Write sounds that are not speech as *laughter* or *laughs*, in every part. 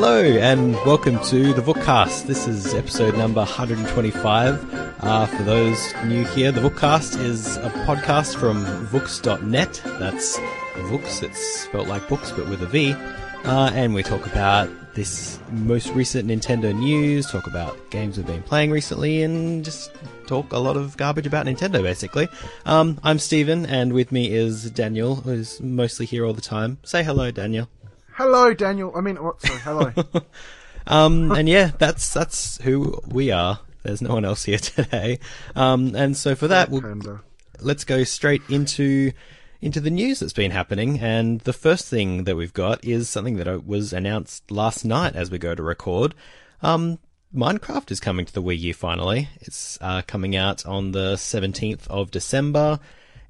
Hello and welcome to the Vookcast. This is episode number 125. Uh, for those new here, the Vookcast is a podcast from Vooks.net. That's Vooks, it's spelt like books but with a V. Uh, and we talk about this most recent Nintendo news, talk about games we've been playing recently, and just talk a lot of garbage about Nintendo, basically. Um, I'm Steven, and with me is Daniel, who's mostly here all the time. Say hello, Daniel. Hello, Daniel. I mean, what? Sorry, hello. *laughs* Um, and yeah, that's that's who we are. There's no one else here *laughs* today. Um, and so for that, we'll, let's go straight into into the news that's been happening. And the first thing that we've got is something that was announced last night as we go to record. Um, Minecraft is coming to the Wii U finally. It's uh, coming out on the 17th of December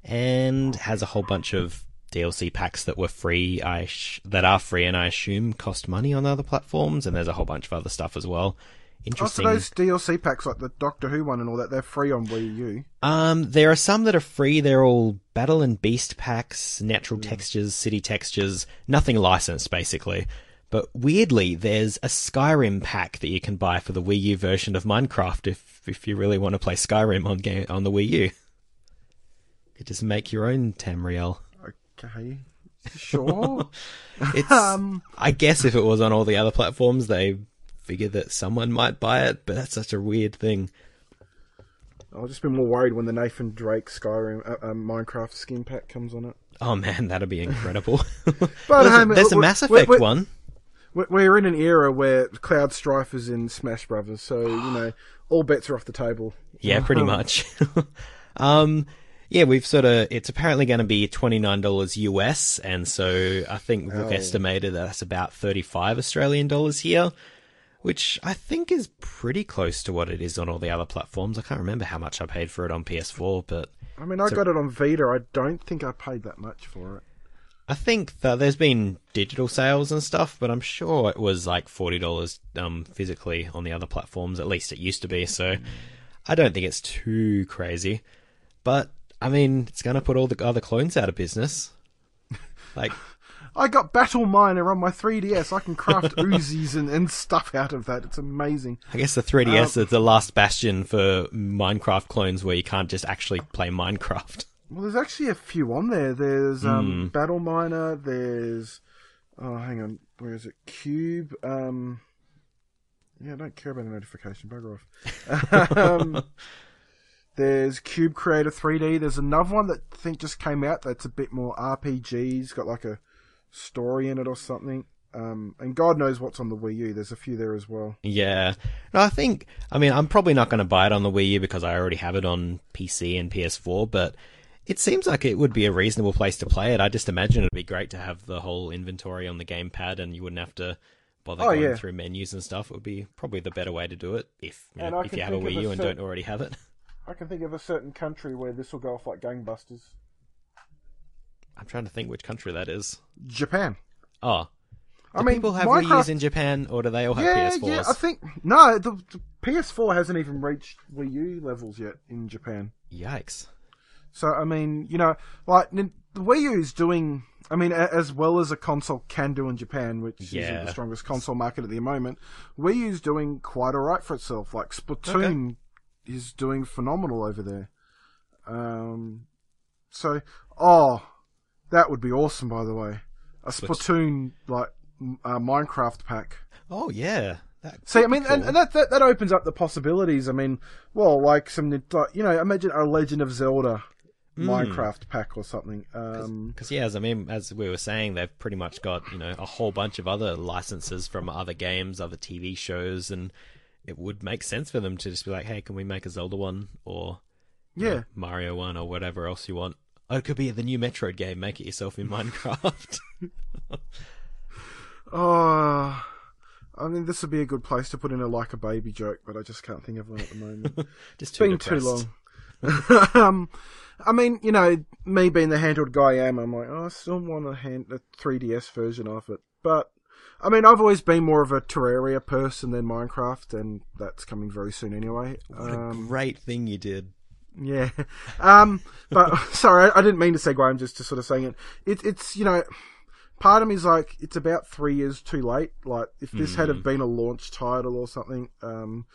and has a whole bunch of DLC packs that were free. I sh- that are free and I assume cost money on other platforms. And there's a whole bunch of other stuff as well. Oh, so Interesting. those DLC packs, like the Doctor Who one and all that, they're free on Wii U. Um, there are some that are free. They're all Battle and Beast packs, natural textures, city textures, nothing licensed basically. But weirdly, there's a Skyrim pack that you can buy for the Wii U version of Minecraft if if you really want to play Skyrim on game on the Wii U. You just make your own Tamriel. Okay, sure. *laughs* It's *laughs* Um, I guess if it was on all the other platforms, they figured that someone might buy it, but that's such a weird thing. I'll just be more worried when the Nathan Drake Skyrim uh, uh, Minecraft skin pack comes on it. Oh man, that'd be incredible. But there's, um, a, there's a Mass Effect we- one. We're- We're in an era where Cloud Strife is in Smash Brothers, so you know all bets are off the table. Yeah, pretty *laughs* much. um, yeah, we've sort of. It's apparently going to be twenty nine dollars US, and so I think we've Oh. estimated that that's about thirty five Australian dollars here, which I think is pretty close to what it is on all the other platforms. I can't remember how much I paid for it on PS4, but I mean, I got it on Vita. I don't think I paid that much for it. I think that there's been digital sales and stuff, but I'm sure it was like forty dollars um, physically on the other platforms. At least it used to be. So I don't think it's too crazy. But I mean, it's going to put all the other clones out of business. Like, *laughs* I got Battle Miner on my 3DS. I can craft *laughs* Uzis and, and stuff out of that. It's amazing. I guess the 3DS is the last bastion for Minecraft clones where you can't just actually play Minecraft. *laughs* Well, there's actually a few on there. There's um, Battle Miner. There's oh, hang on, where is it? Cube. Um, yeah, I don't care about the notification. Bugger off. um, there's Cube Creator 3D. There's another one that I think just came out. That's a bit more RPGs. Got like a story in it or something. Um, and God knows what's on the Wii U. There's a few there as well. Yeah. No, I think, I mean, I'm probably not going to buy it on the Wii U because I already have it on PC and PS4, but it seems like it would be a reasonable place to play it. I just imagine it'd be great to have the whole inventory on the gamepad and you wouldn't have to bother Oh, going yeah. through menus and stuff. It would be probably the better way to do it if, you know, if you have a Wii a U and don't already have it. I can think of a certain country where this will go off like gangbusters. I'm trying to think which country that is. Japan. Oh. I Do mean, people have Wii Minecraft- U's in Japan or do they all have yeah, PS4s? yeah. I think no, the, the PS4 hasn't even reached Wii U levels yet in Japan. Yikes. So I mean, you know, like the Wii U is doing. I mean, a, as well as a console can do in Japan, which isn't the strongest console market at the moment. Wii U's doing quite alright for itself. Like Splatoon is doing phenomenal over there. Um, so oh, that would be awesome. By the way, a Splatoon like uh, Minecraft pack. Oh, yeah. That See, I mean, and, cool. and that, that that opens up the possibilities. I mean, well, like some, like, you know, imagine a Legend of Zelda Hmm. Minecraft pack or something. Um, Because yeah, as I mean, as we were saying, they've pretty much got you know a whole bunch of other licenses from other games, other TV shows, and it would make sense for them to just be like, "Hey, can we make a Zelda one or yeah, know, Mario one or whatever else you want?" Oh, it could be the new Metroid game. Make it yourself in Minecraft. oh, *laughs* I mean, this would be a good place to put in a like a baby joke, but I just can't think of one at the moment. *laughs* just too been too long. *laughs* um, I mean, you know, me being the handheld guy I am, I'm like, oh, I still want a hand a 3DS version of it, but. I mean, I've always been more of a Terraria person than Minecraft, and that's coming very soon anyway. What a Um, great thing you did. Yeah. *laughs* Um, but *laughs* sorry, I, didn't mean to segue. I'm just, just sort of saying it. it. It's you know, part of me is like, it's about three years too late. Like, if this had Hmm. have been a launch title or something, um,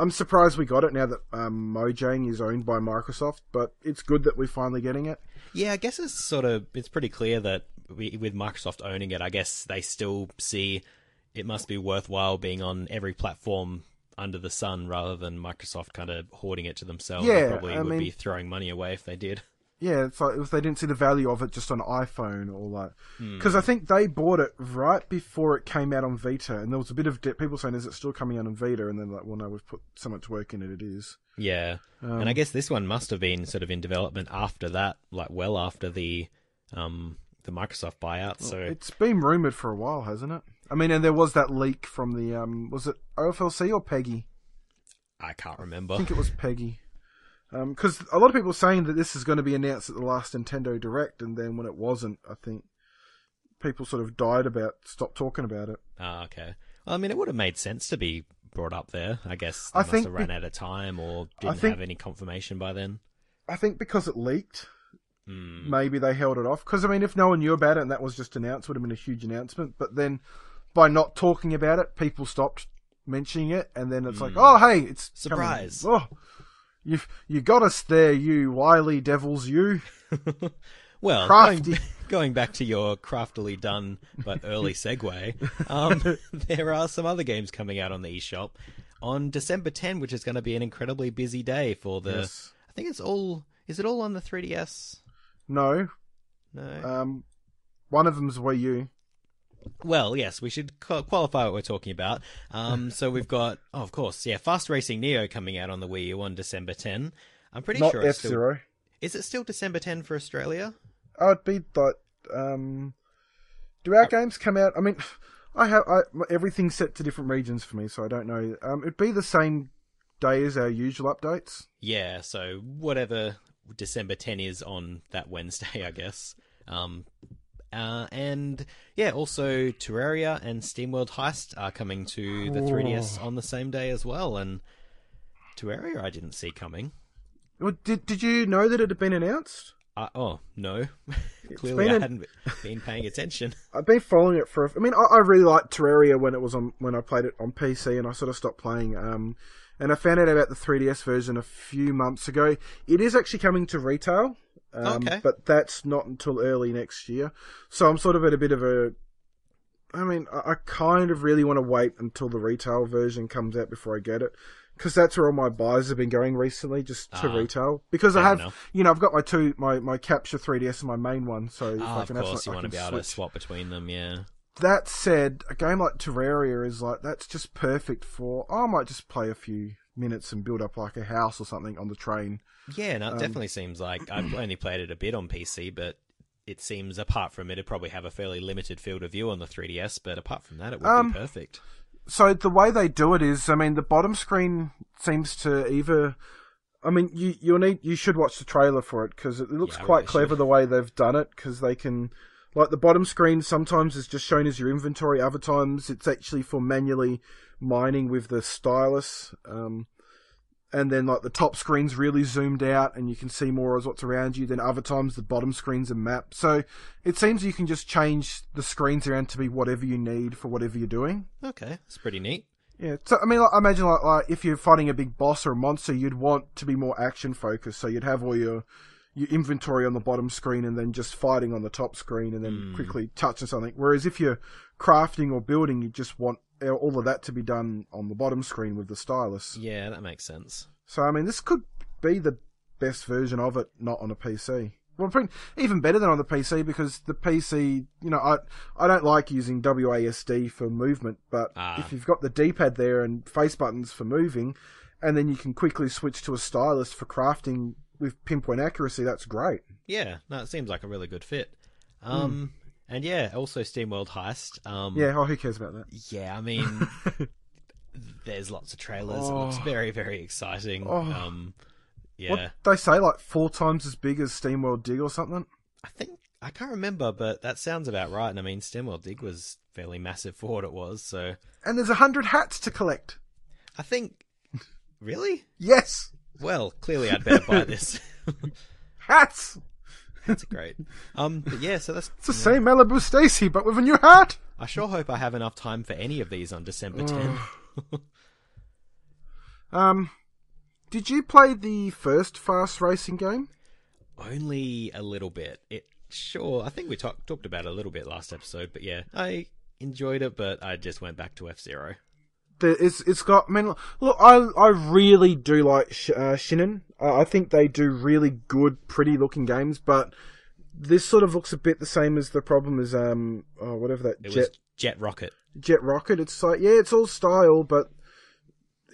I'm surprised we got it now that um, Mojang is owned by Microsoft. But it's good that we're finally getting it. Yeah, I guess it's sort of it's pretty clear that we, with Microsoft owning it, I guess they still see it must be worthwhile being on every platform under the sun rather than Microsoft kind of hoarding it to themselves. Yeah, they probably I would mean- be throwing money away if they did. Yeah, it's like if they didn't see the value of it just on iPhone or like, Hmm. because I think they bought it right before it came out on Vita, and there was a bit of de- people saying, "Is it still coming out on Vita?" And then like, well, no, we've put so much work in it. It is. Yeah, Um, and I guess this one must have been sort of in development after that, like well after the um the Microsoft buyout. So It's been rumored for a while, hasn't it? I mean, and there was that leak from the um, was it OFLC or PEGI? I can't remember. I think it was PEGI. Because a lot of people were saying that this is going to be announced at the last Nintendo Direct, and then when it wasn't, I think people sort of died about, stopped talking about it. Ah, okay. Well, I mean, it would have made sense to be brought up there. I guess they I must think have ran be- out of time or didn't think- have any confirmation by then. I think because it leaked, Hmm. maybe they held it off. Because I mean, if no one knew about it and that was just announced, would have been a huge announcement. But then, by not talking about it, people stopped mentioning it, and then it's like, oh hey, it's coming. Hmm. Surprise. Oh, you you got us there, you wily devils, you. *laughs* Well, Crafty. Going, going back to your craftily done but early segue, um, *laughs* there are some other games coming out on the eShop on December 10, which is going to be an incredibly busy day for the. Yes. I think it's all. Is it all on the 3DS? No, No. um, one of them's Wii U. Well, yes, we should qualify what we're talking about. Um, so we've got, oh, of course, yeah, Fast Racing Neo coming out on the Wii U on December 10. I'm pretty Not sure F. Zero. Is it still December 10 for Australia? Oh, it'd be like, um, do our games come out? I mean, I have I, everything's set to different regions for me, so I don't know. Um, it'd be the same day as our usual updates. Yeah, so whatever December 10 is on that Wednesday, *laughs* I guess. Um, uh, and yeah, also Terraria and SteamWorld Heist are coming to the 3DS on the same day as well. And Terraria, I didn't see coming. Well, did Did you know that it had been announced? Uh, oh no, *laughs* clearly I a- hadn't been paying attention. *laughs* I've been following it for. a- I mean, I, I really liked Terraria when it was on when I played it on PC, and I sort of stopped playing. Um, and I found out about the 3DS version a few months ago. It is actually coming to retail, um, Okay. but that's not until early next year. So I'm sort of at a bit of a. I mean, I, I kind of really want to wait until the retail version comes out before I get it. Because that's where all my buys have been going recently, just to Ah, retail. Because I have, you know, I've got my two, my, my Capture 3DS and my main one. So if Ah, I can have course, some- you I want to be able to swap between them, yeah. That said, a game like Terraria is like that's just perfect for. I might just play a few minutes and build up like a house or something on the train. Yeah, Um, no, it definitely seems like I've *clears throat* only played it a bit on PC, but it seems apart from it, it'd probably have a fairly limited field of view on the 3DS. But apart from that, it would Um, be perfect. So the way they do it is, I mean, the bottom screen seems to either. I mean, you you'll need you should watch the trailer for it because it looks Yeah, quite really clever should. the way they've done it because they can. Like the bottom screen sometimes is just shown as your inventory. Other times it's actually for manually mining with the stylus. Um, and then like the top screen's really zoomed out and you can see more of what's around you. Then other times the bottom screen's a map. So it seems you can just change the screens around to be whatever you need for whatever you're doing. Okay, that's pretty neat. Yeah, so I mean, like, I imagine like, like if you're fighting a big boss or a monster, you'd want to be more action focused. So you'd have all your your inventory on the bottom screen and then just fighting on the top screen and then quickly touching something. Whereas if you're crafting or building, you just want all of that to be done on the bottom screen with the stylus. Yeah, that makes sense. So I mean, this could be the best version of it, not on a PC. Well, even better than on the PC because the PC, you know, I I don't like using WASD for movement, but Ah. if you've got the D-pad there and face buttons for moving, and then you can quickly switch to a stylus for crafting with pinpoint accuracy, that's great. Yeah, no, it seems like a really good fit. Um, and yeah, also SteamWorld Heist. Um, Yeah, oh, who cares about that? yeah, I mean, *laughs* there's lots of trailers. It looks Oh. very, very exciting. Oh. Um, yeah, What they say, like four times as big as SteamWorld Dig or something. I think I can't remember, but that sounds about right. And I mean, SteamWorld Dig was fairly massive for what it was, so And there's a hundred hats to collect. I think. Really? *laughs* Yes, Well, clearly I'd better buy this. *laughs* hats. That's great. Um, but yeah, so that's It's the same Malibu Stacy, but with a new hat. I sure hope I have enough time for any of these on December 10. *laughs* Um, did you play the first fast racing game? Only a little bit. It sure. I think we talked talked about it a little bit last episode, but yeah, I enjoyed it, but I just went back to F Zero. The, it's it's got. I mean, look, I I really do like Sh- uh. I I think they do really good, pretty looking games, but this sort of looks a bit the same as the problem as um oh, whatever that It jet was Jett Rocket. jet rocket. It's like yeah, it's all style, but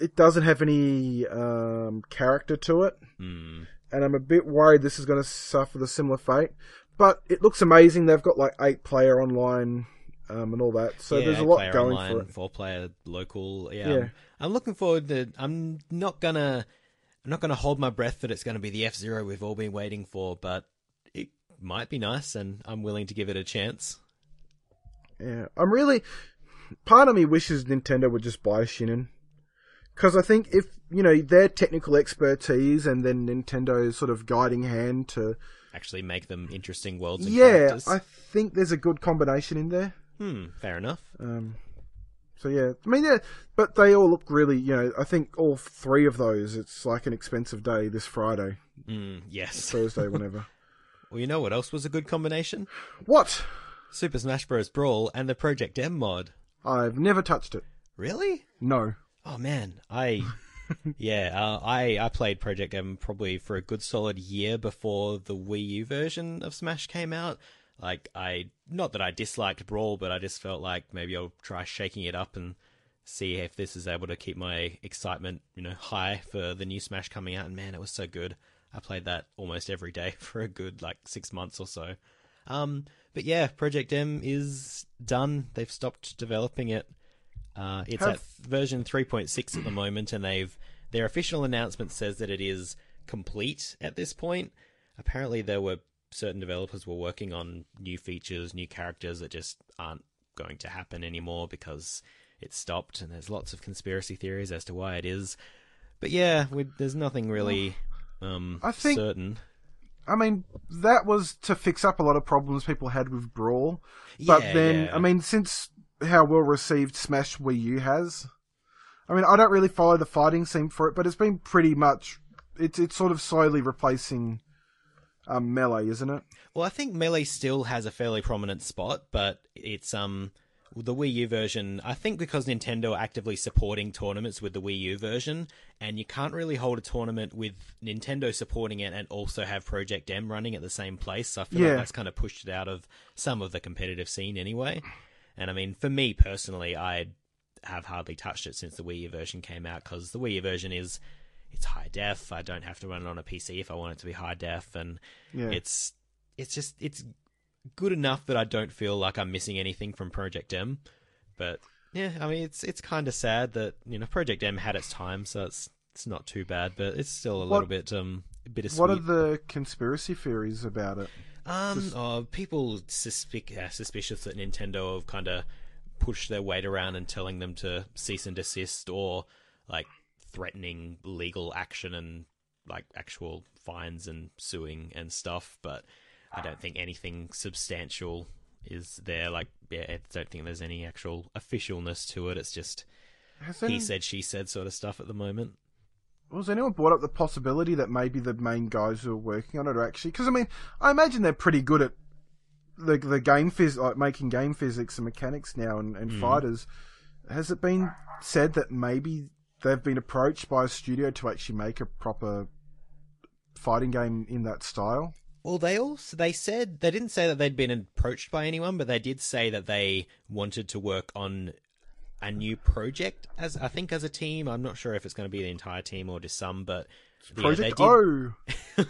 it doesn't have any um character to it. Hmm. and I'm a bit worried this is going to suffer the similar fate. But it looks amazing. They've got like eight player online um, and all that, so yeah, there's a lot going online, for it. Four player local. Yeah, Yeah. I'm, I'm looking forward to. I'm not gonna. I'm not gonna hold my breath that it's gonna be the F Zero we've all been waiting for, but it might be nice, and I'm willing to give it a chance. Yeah, I'm really. Part of me wishes Nintendo would just buy Shin'en, because I think if you know their technical expertise and then Nintendo's sort of guiding hand to, Actually, make them interesting worlds. And yeah, characters. I think there's a good combination in there. Hmm. Fair enough. Um, so yeah, I mean, yeah, but they all look really, you know, I think all three of those, it's like an expensive day this Friday, Mm, yes. Thursday, whenever. *laughs* Well, you know what else was a good combination? What? Super Smash Bros. Brawl and the Project M mod. I've never touched it. Really? No. Oh man, I *laughs* yeah, uh, I I played Project M probably for a good solid year before the Wii U version of Smash came out. Like I not that I disliked Brawl, but I just felt like maybe I'll try shaking it up and see if this is able to keep my excitement, you know, high for the new Smash coming out. And man, it was so good. I played that almost every day *laughs* for a good like six months or so. Um, but yeah, Project M is done. They've stopped developing it. Uh, it's at version 3.6 at the moment, and they've their official announcement says that it is complete at this point. Apparently, there were certain developers were working on new features, new characters that just aren't going to happen anymore because it stopped, and there's lots of conspiracy theories as to why it is. But yeah, there's nothing really um, I think- certain. I mean, that was to fix up a lot of problems people had with Brawl. But Yeah, then, yeah. I mean, since how well received Smash Wii U has, I mean, I don't really follow the fighting scene for it, but it's been pretty much, it's, it's sort of slowly replacing um, Melee, isn't it? Well, I think Melee still has a fairly prominent spot, but it's um the Wii U version. I think because Nintendo are actively supporting tournaments with the Wii U version, and you can't really hold a tournament with Nintendo supporting it and also have Project M running at the same place. So I feel Yeah. like that's kind of pushed it out of some of the competitive scene anyway. And I mean, for me personally, I have hardly touched it since the Wii U version came out because the Wii U version is it's high def. I don't have to run it on a PC if I want it to be high def, and Yeah. it's it's just it's good enough that I don't feel like I'm missing anything from Project M. But yeah, I mean it's it's kind of sad that you know Project M had its time, so it's it's not too bad, but it's still a What- little bit um bittersweet. What are the conspiracy theories about it? Um, oh, people suspic- uh, suspicious that Nintendo have kind of pushed their weight around and telling them to cease and desist, or like threatening legal action and like actual fines and suing and stuff. But I don't think anything substantial is there. Like, yeah, I don't think there's any actual officialness to it. It's just Has, he said, she said sort of stuff at the moment. has anyone brought up the possibility that maybe the main guys who are working on it are actually? Because I mean, I imagine they're pretty good at the the game phys like making game physics and mechanics now and, and mm. fighters. Has it been said that maybe they've been approached by a studio to actually make a proper fighting game in that style? Well, they also they said they didn't say that they'd been approached by anyone, but they did say that they wanted to work on a new project as I think as a team. I'm not sure if it's going to be the entire team or just some, but yeah, Project they O.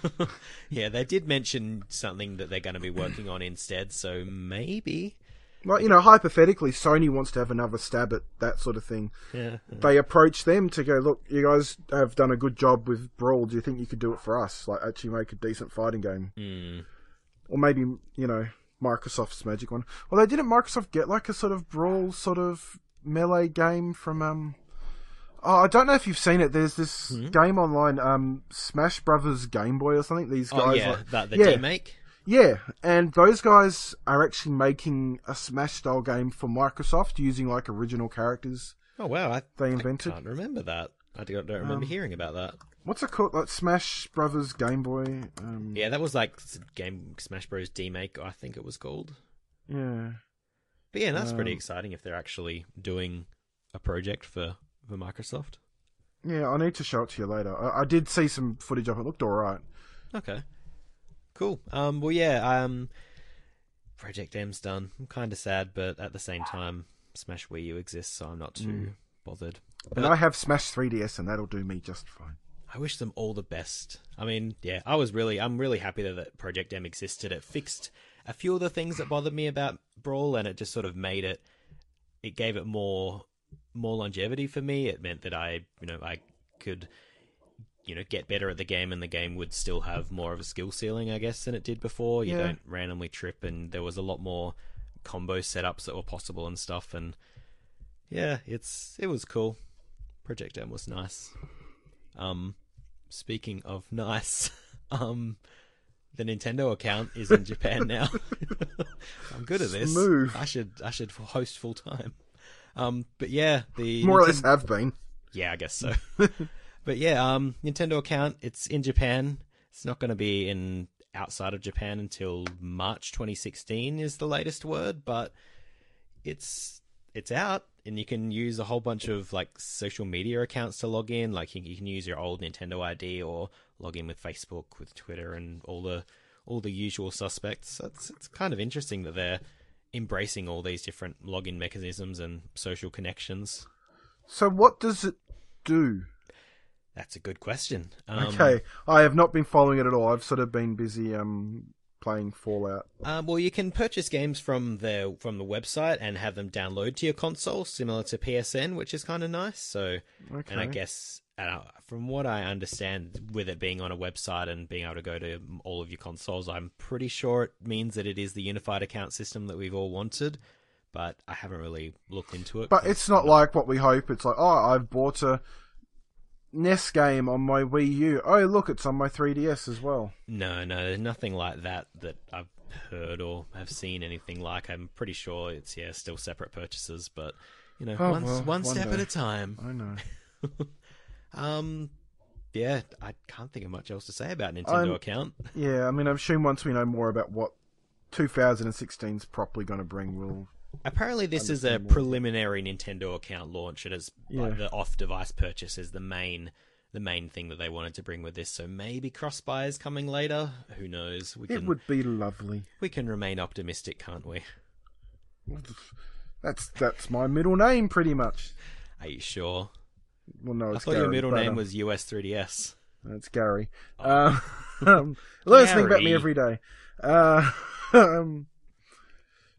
*laughs* yeah, they did mention something that they're going to be working on instead. So maybe, Like you know, hypothetically, Sony wants to have another stab at that sort of thing. yeah, They approach them to go, look, you guys have done a good job with Brawl. Do you think you could do it for us? Like, actually make a decent fighting game, Hmm. or maybe you know, Microsoft's Magic one. Well, they didn't Microsoft get like a sort of Brawl sort of melee game from um. Oh, I don't know if you've seen it. There's this game online, um, Smash Brothers Game Boy or something. These guys, oh yeah, like, that the yeah, remake. Yeah, and those guys are actually making a Smash style game for Microsoft using like original characters. Oh wow, I, They invented- I can't remember that. I don't, don't remember Um, hearing about that. What's it called? Like Smash Brothers Game Boy. Um, Yeah, that was like game Smash Bros. D-Make, I think it was called. yeah. But yeah, that's pretty Um, exciting if they're actually doing a project for for Microsoft. Yeah, I need to show it to you later. I, I did see some footage of it. it looked alright. Okay. Cool. Um. Well, yeah. Um. Project M's done. I'm kind of sad, but at the same time, Smash Wii U exists, so I'm not too Mm. bothered. And But- I have Smash 3DS, and that'll do me just fine. I wish them all the best. I mean, yeah, I was really, I'm really happy that, that Project M existed. It fixed a few of the things that bothered me about Brawl, and it just sort of made it, it gave it more, more longevity for me. It meant that I, you know, I could, you know, get better at the game, and the game would still have more of a skill ceiling, I guess, than it did before. You Yeah. don't randomly trip, and there was a lot more combo setups that were possible and stuff, and yeah, it's it was cool. Project M was nice. Um, speaking of *laughs* nice, um, the Nintendo account is in Japan *laughs* now. *laughs* I'm good at this. Smooth. I should I should host full time. Um, but yeah, the More or less have been. yeah, I guess so. But yeah, um, Nintendo account. It's in Japan. It's not going to be in outside of Japan until March 2016 is the latest word, but it's it's out, and you can use a whole bunch of like social media accounts to log in. Like you, can use your old Nintendo ID or log in with Facebook, with Twitter, and all the all the usual suspects. It's it's kind of interesting that they're embracing all these different login mechanisms and social connections. So what does it do? That's a good question. Um, okay, I have not been following it at all. I've sort of been busy um playing Fallout. Um, well, you can purchase games from the from the website and have them download to your console, similar to PSN, which is kind of nice. So, Okay. and I guess uh, from what I understand, with it being on a website and being able to go to all of your consoles, I'm pretty sure it means that it is the unified account system that we've all wanted. But I haven't really looked into it. But it's not I'm like what we hope. It's like, oh, I've bought a NES game on my Wii U. Oh, look, it's on my 3DS as well. No, no, there's nothing like that that I've heard or have seen anything like. I'm pretty sure it's yeah, still separate purchases, but you know, Oh, one well, one one step at a time. I know. *laughs* Um, yeah, I can't think of much else to say about Nintendo I'm- account. Yeah, I mean, I'm sure once we know more about what 2016 is properly going to bring, we'll. Apparently, this is a more. preliminary Nintendo account launch. It is like the off-device purchase is the main the main thing that they wanted to bring with this. So maybe cross buy is coming later. Who knows? We It can would be lovely. we can remain optimistic, can't we? That's that's my middle name, pretty much. Are you sure? Well, no, I thought your middle name um, was US 3DS. It's Gary. Uh, um, *laughs* learn something about me every day. Uh, *laughs* um,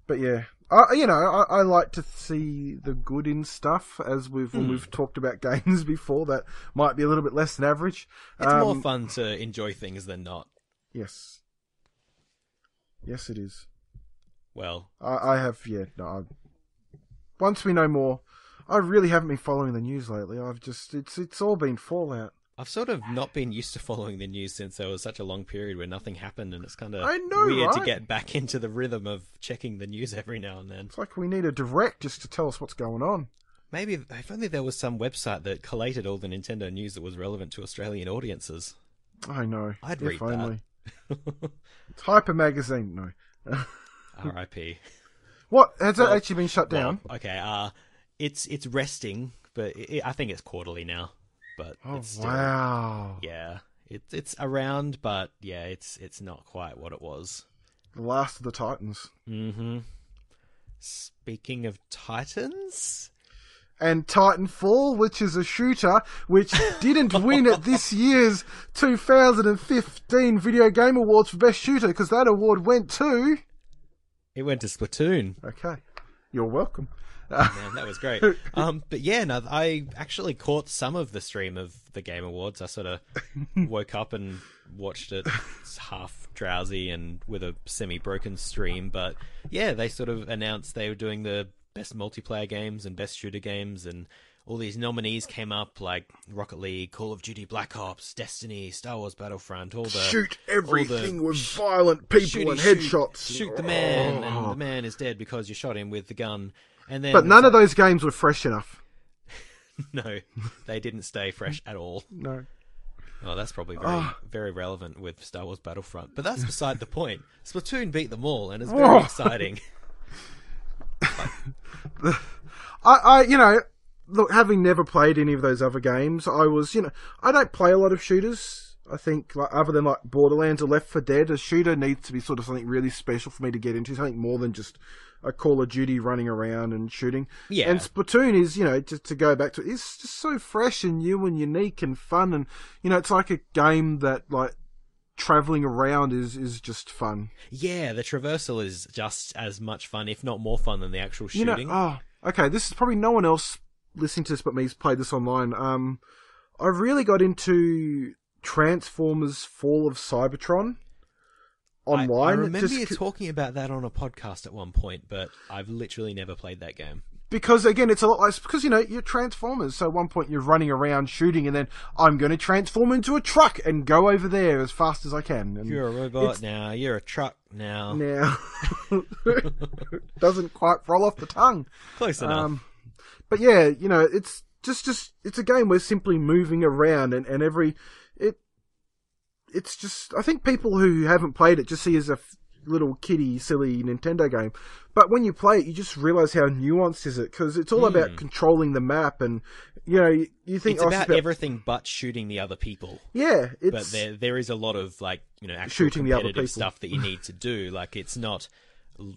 but yeah, I, you know, I, I like to see the good in stuff. As we've Hmm. we've talked about *laughs* games before, that might be a little bit less than average. It's Um, more fun to enjoy things than not. Yes, yes, it is. Well, I, I have, yeah. No, I, once we know more, I really haven't been following the news lately. I've just it's it's all been Fallout. I've sort of not been used to following the news since there was such a long period where nothing happened, and it's kind of I know, weird to get back *laughs* into the rhythm of checking the news every now and then. It's like we need a direct just to tell us what's going on. Maybe if only there was some website that collated all the Nintendo news that was relevant to Australian audiences. I know. I'd if read that. only. *laughs* It's Hyper Magazine. No. *laughs* R.I.P. What has Well- it actually been shut down? Well, okay, uh, it's it's resting, but it, I think it's quarterly now. But oh it's still, wow! yeah, it's it's around, but yeah, it's it's not quite what it was. The Last of the Titans Mm-hmm. Speaking of Titans, and Titanfall, which is a shooter which didn't win at this *laughs* year's 2015 Video Game Awards for Best Shooter because that award went to. it went to Splatoon. Okay, you're welcome. *laughs* Man, that was great. *laughs* Um, but yeah, no, I actually caught some of the stream of the Game Awards. I sort of *laughs* woke up and watched it half drowsy and with a semi-broken stream. But yeah, they sort of announced they were doing the best multiplayer games and best shooter games and all these nominees came up like Rocket League, Call of Duty, Black Ops, Destiny, Star Wars Battlefront, all the shoot everything the with violent people shooty and shoot, headshots. Shoot the man, Oh. and the man is dead because you shot him with the gun. And then But none of those games were fresh enough. *laughs* no, they didn't stay fresh at all. No. Oh, that's probably very Ah. very relevant with Star Wars Battlefront. But that's beside the point. Splatoon beat them all, and it's very Oh. exciting. *laughs* I, I, you know, look, having never played any of those other games, I was, you know, I don't play a lot of shooters. I think, like, other than like Borderlands or Left 4 Dead, a shooter needs to be sort of something really special for me to get into, something more than just a Call of Duty running around and shooting. Yeah. And Splatoon is, you know, just to go back to it, it's just so fresh and new and unique and fun, and you know, it's like a game that like traveling around is is just fun. Yeah, the traversal is just as much fun, if not more fun, than the actual shooting. You know, oh, okay. This is probably no one else listening to this but me's played this online. Um, I really got into Transformers: Fall of Cybertron online. I, remember just you talking about that on a podcast at one point, but I've literally never played that game. because again, it's a lot. It's because you know you're Transformers. So at one point you're running around shooting, and then I'm going to transform into a truck and go over there as fast as I can. And You're a robot It's- now. You're a truck now. now *laughs* *laughs* doesn't quite roll off the tongue. Close enough. Um, but yeah, you know, it's just just it's a game where simply moving around and, and every it's just I think people who haven't played it just see it as a f- little kiddie silly Nintendo game. But when you play it, you just realize how nuanced is it because it's all hmm. about controlling the map and you know you, you think it's oh, about everything but shooting the other people. yeah it's But there, there is a lot of like you know actual Shooting the other people. stuff that you need to do. Like it's not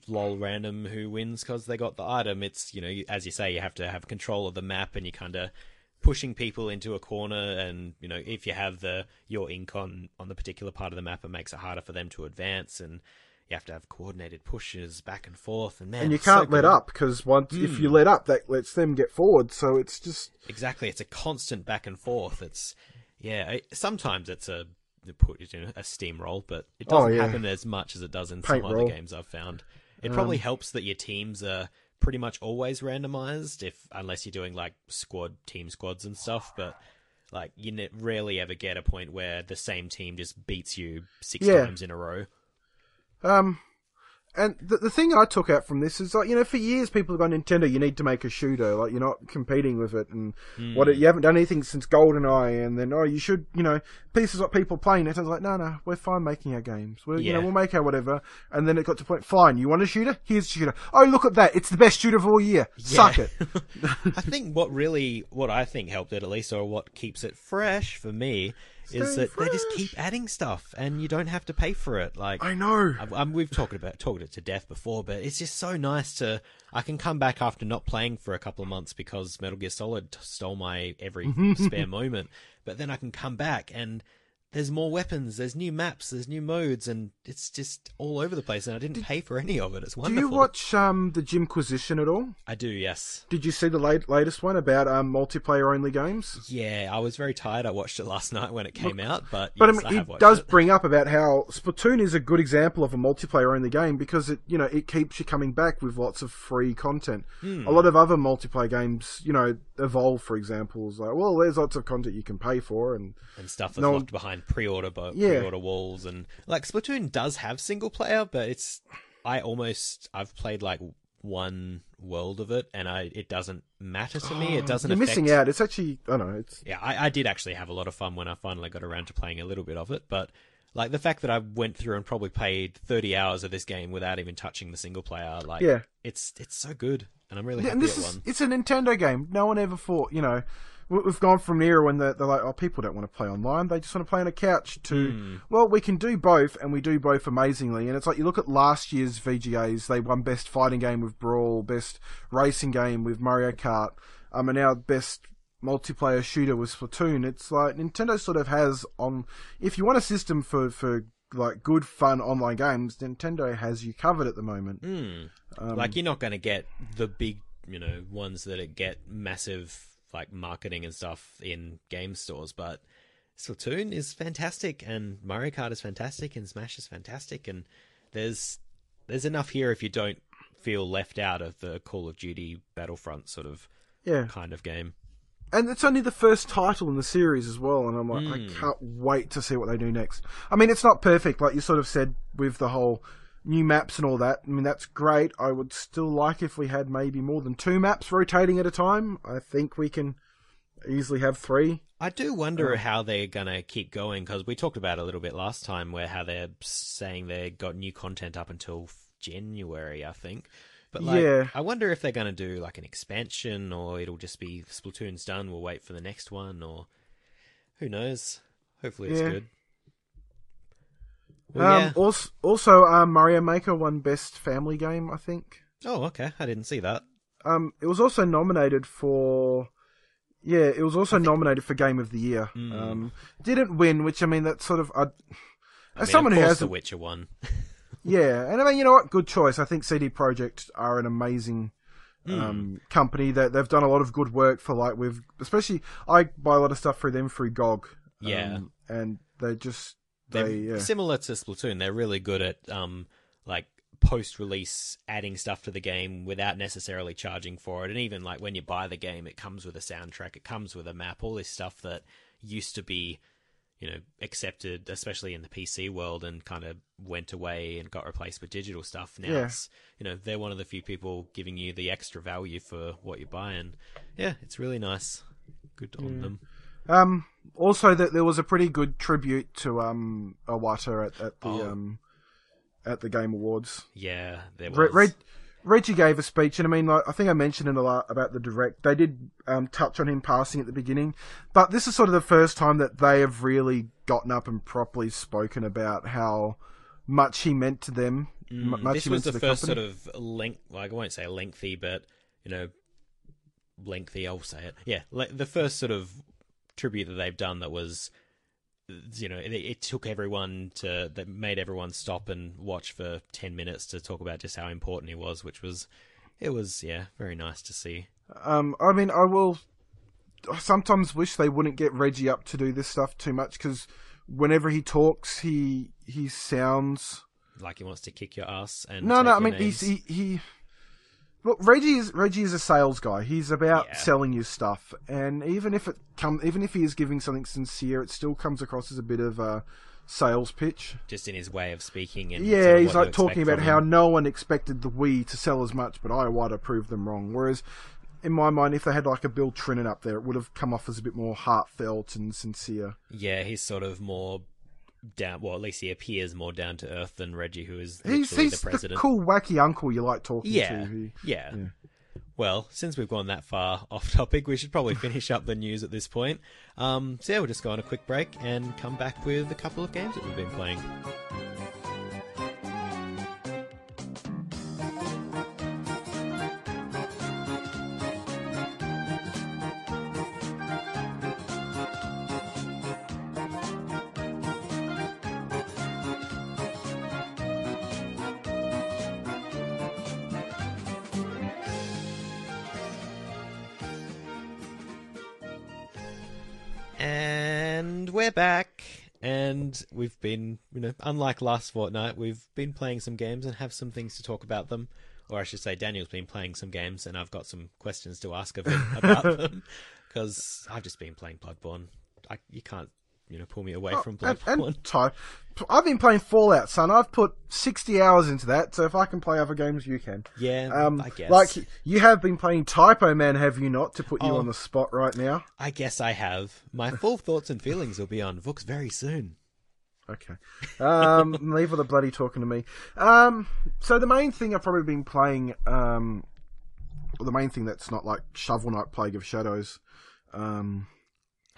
lol random who wins because they got the item. It's you know as you say you have to have control of the map and you kind of pushing people into a corner and you know if you have the your ink on on the particular part of the map it makes it harder for them to advance and you have to have coordinated pushes back and forth and man and you can't let good. Hmm. up because once if you let up, that lets them get forward. So it's just Exactly, it's a constant back and forth. It's yeah. It, sometimes it's a put it in a steamroll, but it Oh, doesn't yeah. happen as much as it does in Paint some roll. other games I've found. It probably helps that your teams are pretty much always randomized, if unless you're doing like squad team squads and stuff. But like you ne- rarely ever get a point where the same team just beats you six Yeah. times in a row. Um, and the, the thing I took out from this is like you know for years people have gone Nintendo you need to make a shooter. Like you're not competing with it. And hmm. what it, you haven't done anything since GoldenEye and then oh you should you know pieces of people playing it. I was like no no we're fine making our games. We you know Yeah. we'll make our whatever. And then it got to the point fine you want a shooter? Here's a shooter. Oh look at that. It's the best shooter of all year. Suck it. *laughs* I think what really, what I think helped it at least, or what keeps it fresh for me, is that they just keep adding stuff, and you don't have to pay for it. Like I know I've- um, we've talked about talked it to death before, but it's just so nice to. I can come back after not playing for a couple of months because Metal Gear Solid stole my every *laughs* spare moment, but then I can come back and there's more weapons, there's new maps, there's new modes, and it's just all over the place. And I didn't pay for any of it. It's wonderful. do you watch um the Jimquisition at all I do, yes. did you see the late, latest one about um multiplayer only games Yeah, I was very tired. I watched it last night when it came out, but But yes, I I, mean, have it does it. bring up about how Splatoon is a good example of a multiplayer only game because it, you know, it keeps you coming back with lots of free content. Hmm. A lot of other multiplayer games, you know, Evolve, for example, is like, well, there's lots of content you can pay for, and and stuff that's No- locked behind pre-order bo- Yeah. pre-order walls and like Splatoon does have single player, but it's I almost I've played like one world of it and I it doesn't matter to me. It *gasps* doesn't. you're affect... missing out. It's actually, I don't know, it's Yeah, I, I did actually have a lot of fun when I finally got around to playing a little bit of it, but like the fact that I went through and probably played thirty hours of this game without even touching the single player, like Yeah. it's it's so good, and I'm really Yeah, happy and this it is it's a Nintendo game. No one ever thought, you know, we've gone from an era when they're, they're like, oh, people don't want to play online; they just want to play on a couch. To Hmm. well, we can do both, and we do both amazingly. And it's like you look at last year's VGAs; they won best fighting game with Brawl, best racing game with Mario Kart, um, and now best multiplayer shooter with Splatoon. It's like Nintendo sort of has on. If you want a system for for like good fun online games, Nintendo has you covered at the moment. Hmm. Um, like you're not going to get the big, you know, ones that get massive like marketing and stuff in game stores, but Splatoon is fantastic and Mario Kart is fantastic and Smash is fantastic and there's there's enough here if you don't feel left out of the Call of Duty Battlefront sort of Yeah. kind of game. and it's only the first title in the series as well, and I'm like, Hmm. I can't wait to see what they do next. I mean, it's not perfect, like you sort of said with the whole new maps and all that. I mean, that's great. I would still like if we had maybe more than two maps rotating at a time. I think we can easily have three. I do wonder how they're gonna keep going because we talked about a little bit last time, where how they're saying they got new content up until January, I think. But like, Yeah. I wonder if they're gonna do like an expansion, or it'll just be Splatoon's done. We'll wait for the next one, or who knows? Hopefully, it's Yeah. good. Um, yeah. Also, also um, Mario Maker won Best Family Game, I think. Oh, okay. I didn't see that. Um, it was also nominated for. Yeah, it was also nominated for Game of the Year. Hmm. Um, didn't win, which I mean, that's sort of. I, I as mean, someone of who has The Witcher won. *laughs* Yeah, and I mean, you know what? Good choice. I think CD Projekt are an amazing um, company. That they've done a lot of good work for like with, especially I buy a lot of stuff through them through GOG. Yeah. um, and they just They're they yeah. similar to Splatoon. They're really good at um like post release adding stuff to the game without necessarily charging for it. And even like when you buy the game, it comes with a soundtrack, it comes with a map, all this stuff that used to be, you know, accepted, especially in the PC world, and kind of went away and got replaced with digital stuff. Now Yeah. it's you know they're one of the few people giving you the extra value for what you're buying. yeah, it's really nice. Good on them. Um, also, that there was a pretty good tribute to um Iwata at, at the Oh. um at the Game Awards. Yeah, there was. Re- Reg- Reggie gave a speech, and I mean, like, I think I mentioned it a lot about the direct. They did um, touch on him passing at the beginning, but this is sort of the first time that they have really gotten up and properly spoken about how much he meant to them. Mm, this he was meant the, to first company. sort of length. Like I won't say lengthy, but you know, lengthy. I'll say it. Yeah, le- the first sort of tribute that they've done that was, you know, it, it took everyone to that made everyone stop and watch for ten minutes to talk about just how important he was, which was, it was yeah, very nice to see. Um, I mean, I will I sometimes wish they wouldn't get Reggie up to do this stuff too much because whenever he talks, he he sounds Like he wants to kick your ass and no, no. I mean, names. he's, he he. Look, Reggie is Reggie is a sales guy. He's about Yeah. selling you stuff, and even if it come, even if he is giving something sincere, it still comes across as a bit of a sales pitch. just in his way of speaking and Yeah, sort of he's like talking about how no one expected the Wii to sell as much, but I want to prove them wrong. Whereas, in my mind, if they had like a Bill Trinen up there, it would have come off as a bit more heartfelt and sincere. Yeah, he's sort of more down. Well, at least he appears more down to earth than Reggie, who is He's he's the the, president. cool wacky uncle you like talking yeah, to. He, yeah. Well, since we've gone that far off topic, we should probably finish up the news at this point. Um, so yeah, we'll just go on a quick break and come back with a couple of games that we've been playing. We've been, you know, unlike last fortnight, we've been playing some games and have some things to talk about them. Or I should say, Daniel's been playing some games, and I've got some questions to ask of him about *laughs* them. Because I've just been playing Bloodborne. I, you can't, you know, pull me away from and, Bloodborne. *laughs* and Ty, I've been playing Fallout, son. I've put sixty hours into that, so if I can play other games, you can. yeah, Um, I guess. like you have been playing Typoman, have you not? To put you Oh. on the spot right now. I guess I have. My full thoughts and feelings will be on Vooks very soon. Okay. Um, *laughs* leave all the bloody talking to me. Um, so the main thing I've probably been playing, um, well, the main thing that's not like Shovel Knight Plague of Shadows. Um,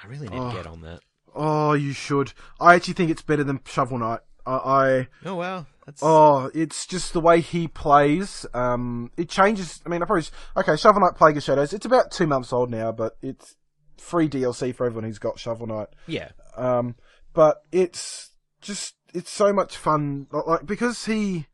I really need to get on that. oh, you should. I actually think it's better than Shovel Knight. I, I Oh wow, that's oh, it's just the way he plays. Um, it changes. I mean, I probably okay. Shovel Knight Plague of Shadows. It's about two months old now, but it's free DLC for everyone who's got Shovel Knight. yeah. Um, but it's just it's so much fun, like- because he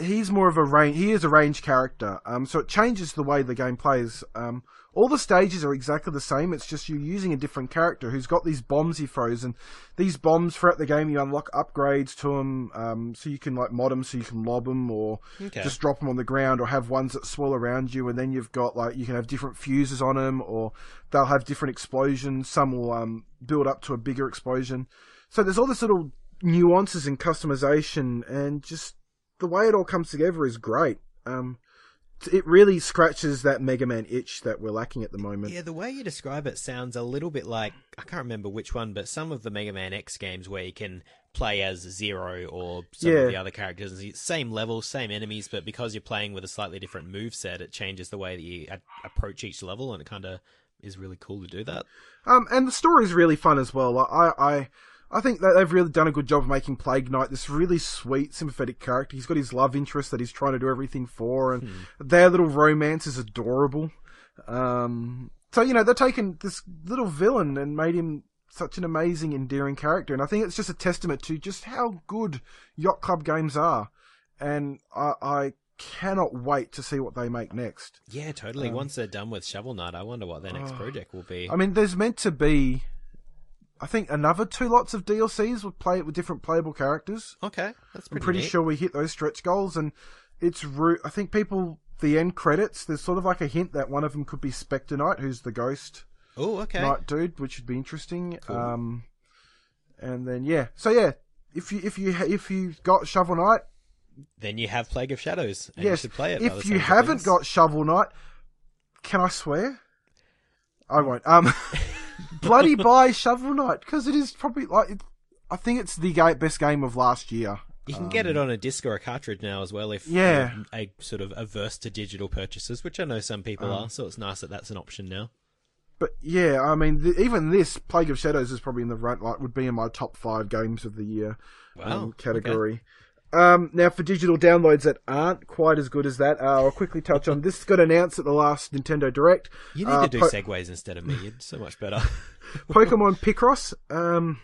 he's more of a range. He is a range character. Um, so it changes the way the game plays. Um, all the stages are exactly the same. It's just you're using a different character who's got these bombs he throws, and these bombs throughout the game you unlock upgrades to them, um, so you can like mod them, so you can lob them, or Okay. just drop them on the ground, or have ones that swirl around you, and then you've got like you can have different fuses on them, or they'll have different explosions. Some will um, build up to a bigger explosion. So there's all this little nuances and customization, and just the way it all comes together is great. Um, it really scratches that Mega Man itch that we're lacking at the moment. Yeah, the way you describe it sounds a little bit like I can't remember which one, but some of the Mega Man X games where you can play as Zero or some Yeah. of the other characters, same level, same enemies, but because you're playing with a slightly different move set, it changes the way that you a- approach each level, and it kind of is really cool to do that. Um, and the story is really fun as well. I, I, I think that they've really done a good job of making Plague Knight this really sweet, sympathetic character. He's got his love interest that he's trying to do everything for, and their little romance is adorable. Um, so you know they're taking this little villain and made him such an amazing, endearing character, and I think it's just a testament to just how good Yacht Club games are. And I, I cannot wait to see what they make next. Yeah, totally. Once they're done with Shovel Knight, I wonder what their next project will be. I mean, there's meant to be, I think, another two lots of DLCs would play it with different playable characters. okay, that's pretty. I'm pretty, neat. sure we hit those stretch goals, and it's. Ru- I think people the end credits. There's sort of like a hint that one of them could be Spectre Knight, who's the ghost Oh, okay. knight dude, which would be interesting. Um, and then yeah, so yeah, if you if you if you got Shovel Knight, Then you have Plague of Shadows, and you should play it. If you haven't got Shovel Knight, can I swear? I won't. Um, *laughs* bloody buy Shovel Knight because it is probably like it, I think it's the ga- best game of last year. You can get it on a disc or a cartridge now as well if Um, Yeah. you're a sort of averse to digital purchases, which I know some people Um, are. So it's nice that that's an option now. But yeah, I mean, th even this Plague of Shadows is probably in the right Like, would be in my top five games of the year Wow, um, okay. Um, now, for digital downloads that aren't quite as good as that, uh, I'll quickly touch on this. Got announced at the last Nintendo Direct. You need Uh, to do Po- segues instead of me. You're so much better. *laughs* Pokemon Picross. Um,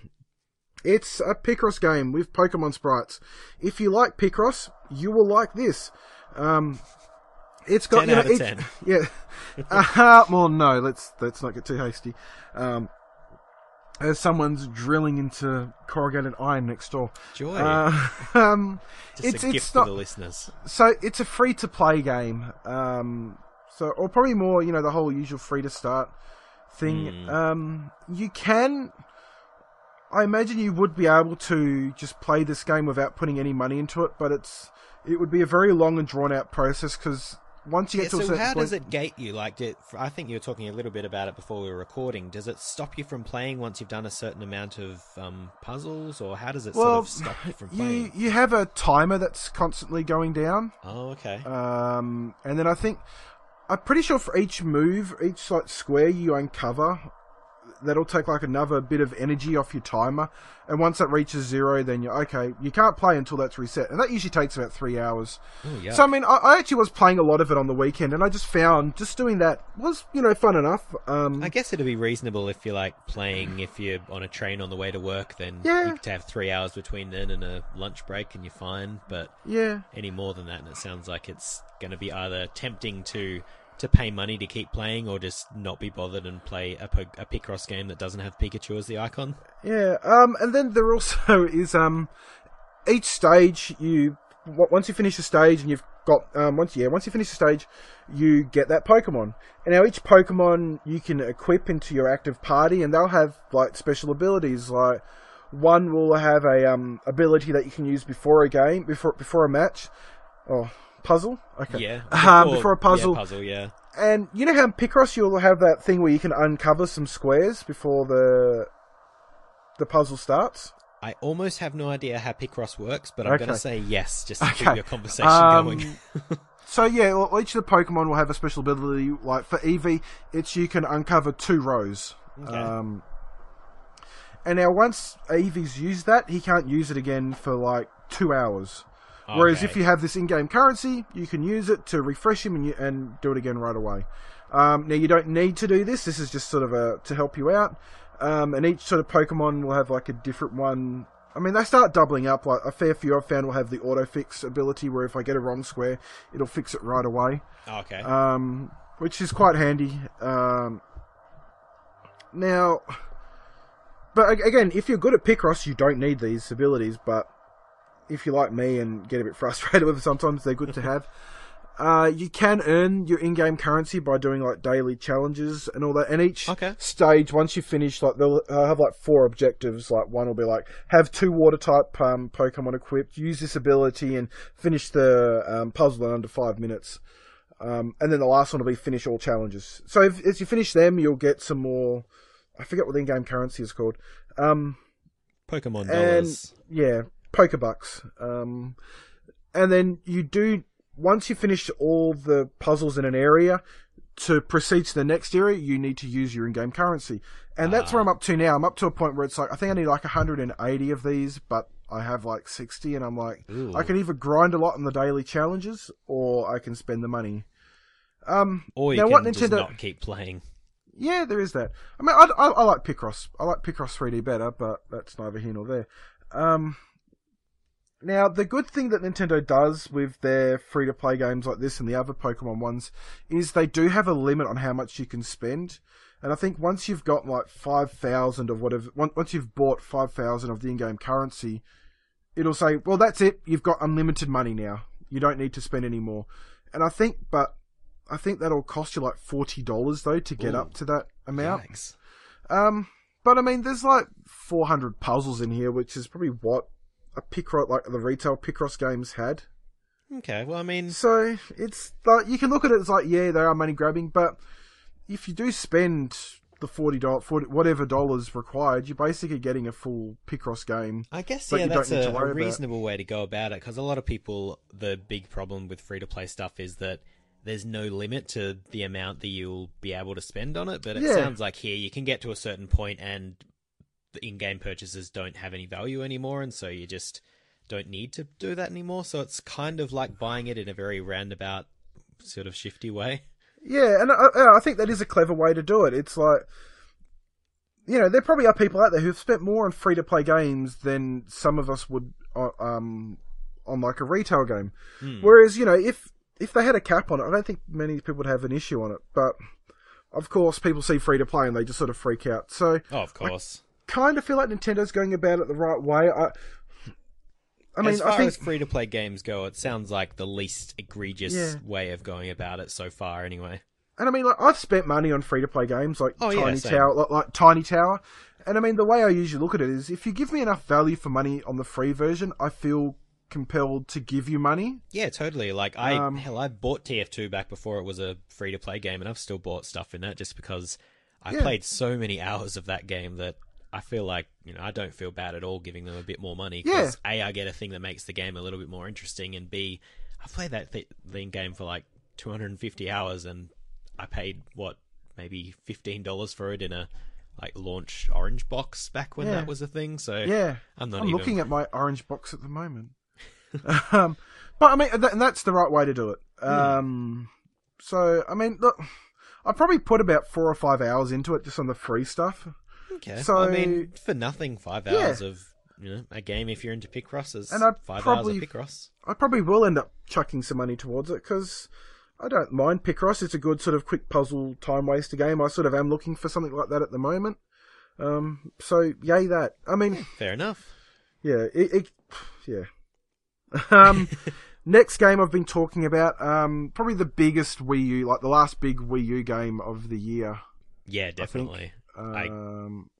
it's a Picross game with Pokemon sprites. If you like Picross, you will like this. Um, it's got 10 you know, out of each- 10. *laughs* Yeah. *laughs* uh, well, no, let's let's not get too hasty. Um, as someone's drilling into corrugated iron next door. Joy. Uh, *laughs* um, Just it's a gift it's for not the listeners. so it's a free to play game. Um, so or probably more, you know, the whole usual free to start thing. Um, you can. I imagine you would be able to just play this game without putting any money into it, but it's it would be a very long and drawn out process because once you Yeah, get to a so certain how point, does it gate you? Like, did, I think you were talking a little bit about it before we were recording. Does it stop you from playing once you've done a certain amount of um, puzzles, or how does it well, sort of stop you from you you have a timer that's constantly going down. Oh, okay. Um, and then I think I'm pretty sure for each move, each like square you uncover, that'll take like another bit of energy off your timer. And once that reaches zero, then you're okay. You can't play until that's reset, and that usually takes about three hours. oh, yeah. So I mean, I, I actually was playing a lot of it on the weekend, and I just found just doing that was you know fun enough. Um, I guess it'd be reasonable if you're like playing if you're on a train on the way to work, then Yeah. you could have three hours between then and a lunch break, and you're fine. But yeah, any more than that, and it sounds like it's going to be either tempting to to pay money to keep playing, or just not be bothered and play a, a Picross game that doesn't have Pikachu as the icon. Yeah, um, and then there also *laughs* is um, each stage you once you finish a stage and you've got um, once yeah once you finish a stage, you get that Pokemon. And now each Pokemon you can equip into your active party, and they'll have like special abilities. Like one will have a um ability that you can use before a game before before a match. Oh, puzzle. Okay. Yeah, Um, before a puzzle. Yeah, puzzle, yeah. And you know how in Picross you'll have that thing where you can uncover some squares before the the puzzle starts. I almost have no idea how Picross works, but I'm going to say yes, just to Okay. keep your conversation Um, going. *laughs* So yeah, well, each of the Pokemon will have a special ability. Like for Eevee, it's you can uncover two rows. Okay. Um, and now once Eevee's used that, he can't use it again for like two hours. Whereas Okay. if you have this in-game currency, you can use it to refresh him and, you, and do it again right away. Um, now you don't need to do this. This is just sort of a to help you out. Um, and each sort of Pokemon will have like a different one. I mean, they start doubling up. Like a fair few I've found will have the auto fix ability, where if I get a wrong square, it'll fix it right away. okay. Um, which is quite handy. Um, now, but again, if you're good at Picross, you don't need these abilities. But if you're like me and get a bit frustrated *laughs* with sometimes they're good to have. Uh, you can earn your in-game currency by doing like daily challenges and all that. And each Okay. stage, once you finish, like they'll uh, have like four objectives. Like one will be like have two water type um, Pokemon equipped, use this ability, and finish the um, puzzle in under five minutes. Um, and then the last one will be finish all challenges. So if, as you finish them, you'll get some more. I forget what the in-game currency is called. Um, Pokemon and dollars. yeah, Pokebucks. Um, and then you do once you finish all the puzzles in an area. To proceed to the next area, you need to use your in-game currency, and that's where I'm up to now. I'm up to a point where it's like I think I need like 180 of these, but I have like 60, and I'm like Ooh. I can either grind a lot on the daily challenges, or I can spend the money. Um, Or you now can what just Nintendo? not keep playing. Yeah, there is that. I mean, I, I, I like Picross. I like Picross 3D better, but that's neither here nor there. Um, now, the good thing that Nintendo does with their free to play games like this and the other Pokemon ones is they do have a limit on how much you can spend. And I think once you've got like 5,000 of whatever, once you've bought 5,000 of the in game currency, it'll say, well, that's it. You've got unlimited money now. You don't need to spend any more. And I think, but I think that'll cost you like $40 though to get Ooh. up to that amount. Yikes. Um, but I mean, there's like 400 puzzles in here, which is probably what a Picross, like the retail Picross games had. Okay, well, I mean, So it's like you can look at it as like, yeah, they are money grabbing, but if you do spend the forty dollars, whatever dollars required, you're basically getting a full Picross game. I guess yeah, that's to a, worry about reasonable way to go about it. Because a lot of people, the big problem with free to play stuff is that there's no limit to the amount that you'll be able to spend on it. But it Yeah. sounds like here you can get to a certain point and the in-game purchases don't have any value anymore, and so you just don't need to do that anymore. So it's kind of like buying it in a very roundabout, sort of shifty way. Yeah, and I, I think that is a clever way to do it. It's like, you know, there probably are people out there who've spent more on free to play games than some of us would uh, um, on like a retail game. Hmm. Whereas, you know, if if they had a cap on it, I don't think many people would have an issue on it. But of course, people see free to play and they just sort of freak out. So, Oh, of course. Kind of feel like Nintendo's going about it the right way. I, I mean, as far I think as free to play games go, it sounds like the least egregious Yeah. way of going about it so far. Anyway. And I mean, like, I've spent money on free to play games like Oh, Tiny same. Tower, like, like Tiny Tower. And I mean, the way I usually look at it is, if you give me enough value for money on the free version, I feel compelled to give you money. Yeah, totally. Like I Um, hell, I bought TF2 back before it was a free to play game, and I've still bought stuff in it just because I Yeah. played so many *laughs* hours of that game that I feel like you know I don't feel bad at all giving them a bit more money because a I get a thing that makes the game a little bit more interesting, and b I played that th- thing game for like 250 hours, and I paid what maybe fifteen dollars for it in a like launch orange box back when Yeah. that was a thing. So Yeah, I'm not I'm even looking at my orange box at the moment. *laughs* um, but I mean, th- and that's the right way to do it. Hmm. Um, so I mean, look, I probably put about four or five hours into it just on the free stuff. Okay. So- I mean, for nothing, five Yeah. hours of you know a game if you're into Picross is And I'd five probably- hours of Picross. I probably will end up chucking some money towards it because I don't mind Picross. It's a good sort of quick puzzle time waster game. I sort of am looking for something like that at the moment. Um, so yay that. I mean, Fair enough. yeah, it, it yeah. *laughs* um, next game I've been talking about, um, probably the biggest Wii U, like the last big Wii U game of the year. Yeah, definitely. I, Um,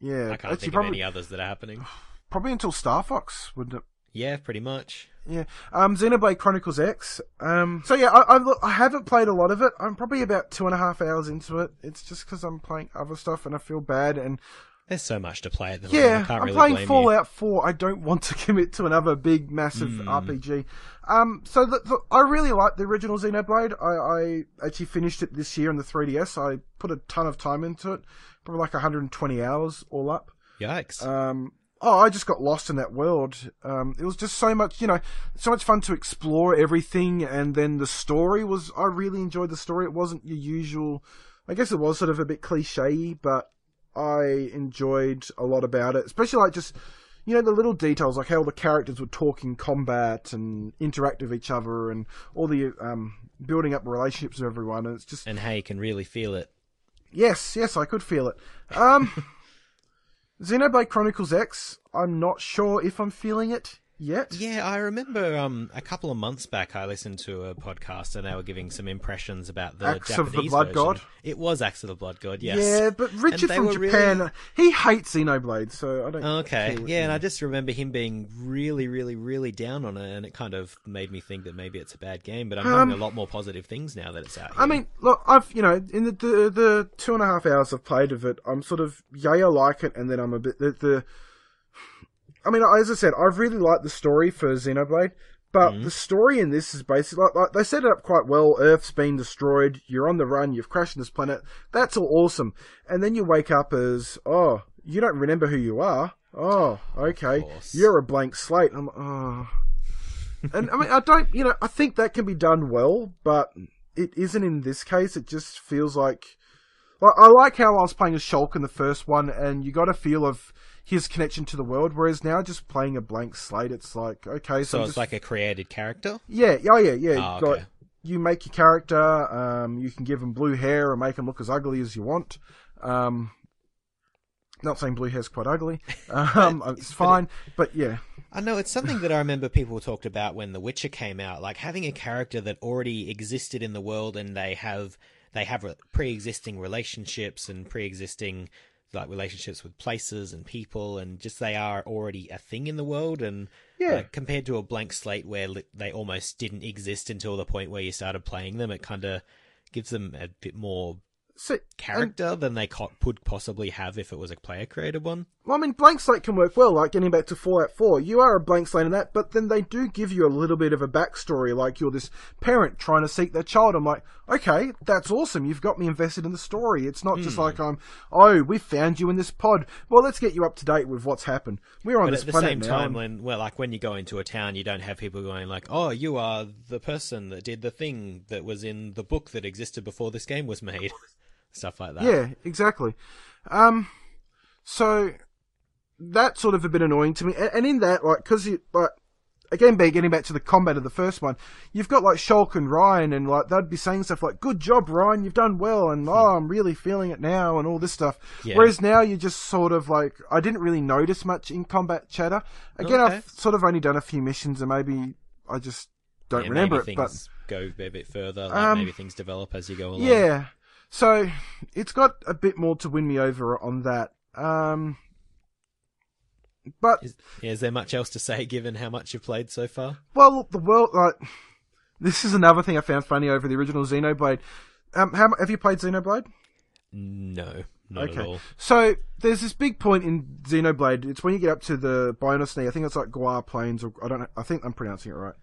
yeah, I can't think probably of any others that are happening. *sighs* probably until Star Fox, wouldn't it? Yeah, pretty much. Yeah. Um, Xenoblade Chronicles X. Um, so yeah, I, I, I haven't played a lot of it. I'm probably about two and a half hours into it. It's just because I'm playing other stuff and I feel bad. And There's so much to play at the moment. I yeah, can't I'm really playing Fallout 4. I don't want to *laughs* commit to another big, massive Hmm. RPG. Um, so the, the, I really like the original Xenoblade. I, I actually finished it this year on the 3DS. I put a ton of time into it, probably like 120 hours all up. Yikes. Um, oh, I just got lost in that world. Um, it was just so much, you know, so much fun to explore everything, and then the story was. I really enjoyed the story. It wasn't your usual. I guess it was sort of a bit cliche, but I enjoyed a lot about it, especially like just. You know the little details, like how the characters would talk in combat and interact with each other, and all the um, building up relationships with everyone, and it's just And how you can really feel it. yes, yes, I could feel it. Um, *laughs* Xenoblade Chronicles X. I'm not sure if I'm feeling it yet. Yeah, I remember um, a couple of months back I listened to a podcast and they were giving some impressions about the Axe of the Japanese Blood version. God? It was Axe of the Blood God, yes. Yeah, but Richard from Japan, really- he hates Xenoblade, so I don't. Okay, yeah, and I just remember him being really, really, really down on it, and it kind of made me think that maybe it's a bad game. But I'm hearing a lot more positive things now that it's out. Here. Um, I mean, look, I've you know in the, the the two and a half hours I've played of it, I'm sort of yeah, I like it, and then I'm a bit the. the I mean, as I said, I've really liked the story for Xenoblade, but Mm-hmm. the story in this is basically like, like they set it up quite well. Earth's been destroyed, you're on the run, you've crashed on this planet. That's all awesome, and then you wake up as oh, you don't remember who you are. Oh, okay, you're a blank slate. I'm oh. and I mean, I don't, you know, I think that can be done well, but it isn't in this case. It just feels like, like I like how I was playing as Shulk in the first one, and you got a feel of his connection to the world. Whereas now, just playing a blank slate, it's like okay, so, so it's just- like a created character. yeah, oh yeah, yeah. Ah, you got you make your character. Um, you can give him blue hair and make him look as ugly as you want. Um, not saying blue hair's quite ugly. *laughs* Um, it's fine, but yeah. I know it's something that I remember people talked about when The Witcher came out, like having a character that already existed in the world and they have they have pre-existing relationships and pre-existing like relationships with places and people and just they are already a thing in the world and Yeah. like, compared to a blank slate where li- they almost didn't exist until the point where you started playing them, it kind of gives them a bit more So, and- character than they co- could possibly have if it was a player created one. Well, I mean, blank slate can work well. Like getting back to Fallout Four, you are a blank slate in that, but then they do give you a little bit of a backstory. Like you're this parent trying to seek their child. I'm like, okay, that's awesome. You've got me invested in the story. It's not Hmm. just like I'm, oh, we found you in this pod. Well, let's get you up to date with what's happened. We're on But this at the planet same now. time, when well, like when you go into a town, you don't have people going like, "Oh, you are the person that did the thing that was in the book that existed before this game was made," *laughs* stuff like that. Yeah, exactly. Um, so that's sort of a bit annoying to me. And, and in that, like, because you like. Again, be getting back to the combat of the first one, you've got like Shulk and Ryan, and like they'd be saying stuff like "Good job, Ryan, you've done well," and "Oh, I'm really feeling it now," and all this stuff. Yeah. Whereas now you just sort of like I didn't really notice much in combat chatter. Again, Okay. I've sort of only done a few missions, and maybe I just don't Yeah, remember it. But go a bit further. Like Um, maybe things develop as you go along. yeah. So it's got a bit more to win me over on that. Um, but Is, yeah, is there much else to say given how much you've played so far? well, the world like this is another thing I found funny over the original Xenoblade. Um, how have you played Xenoblade? No, not okay. at all. So there's this big point in Xenoblade. It's when you get up to the Bionosne. I think it's like Gaur Plains, or I don't. know. I think I'm pronouncing it right.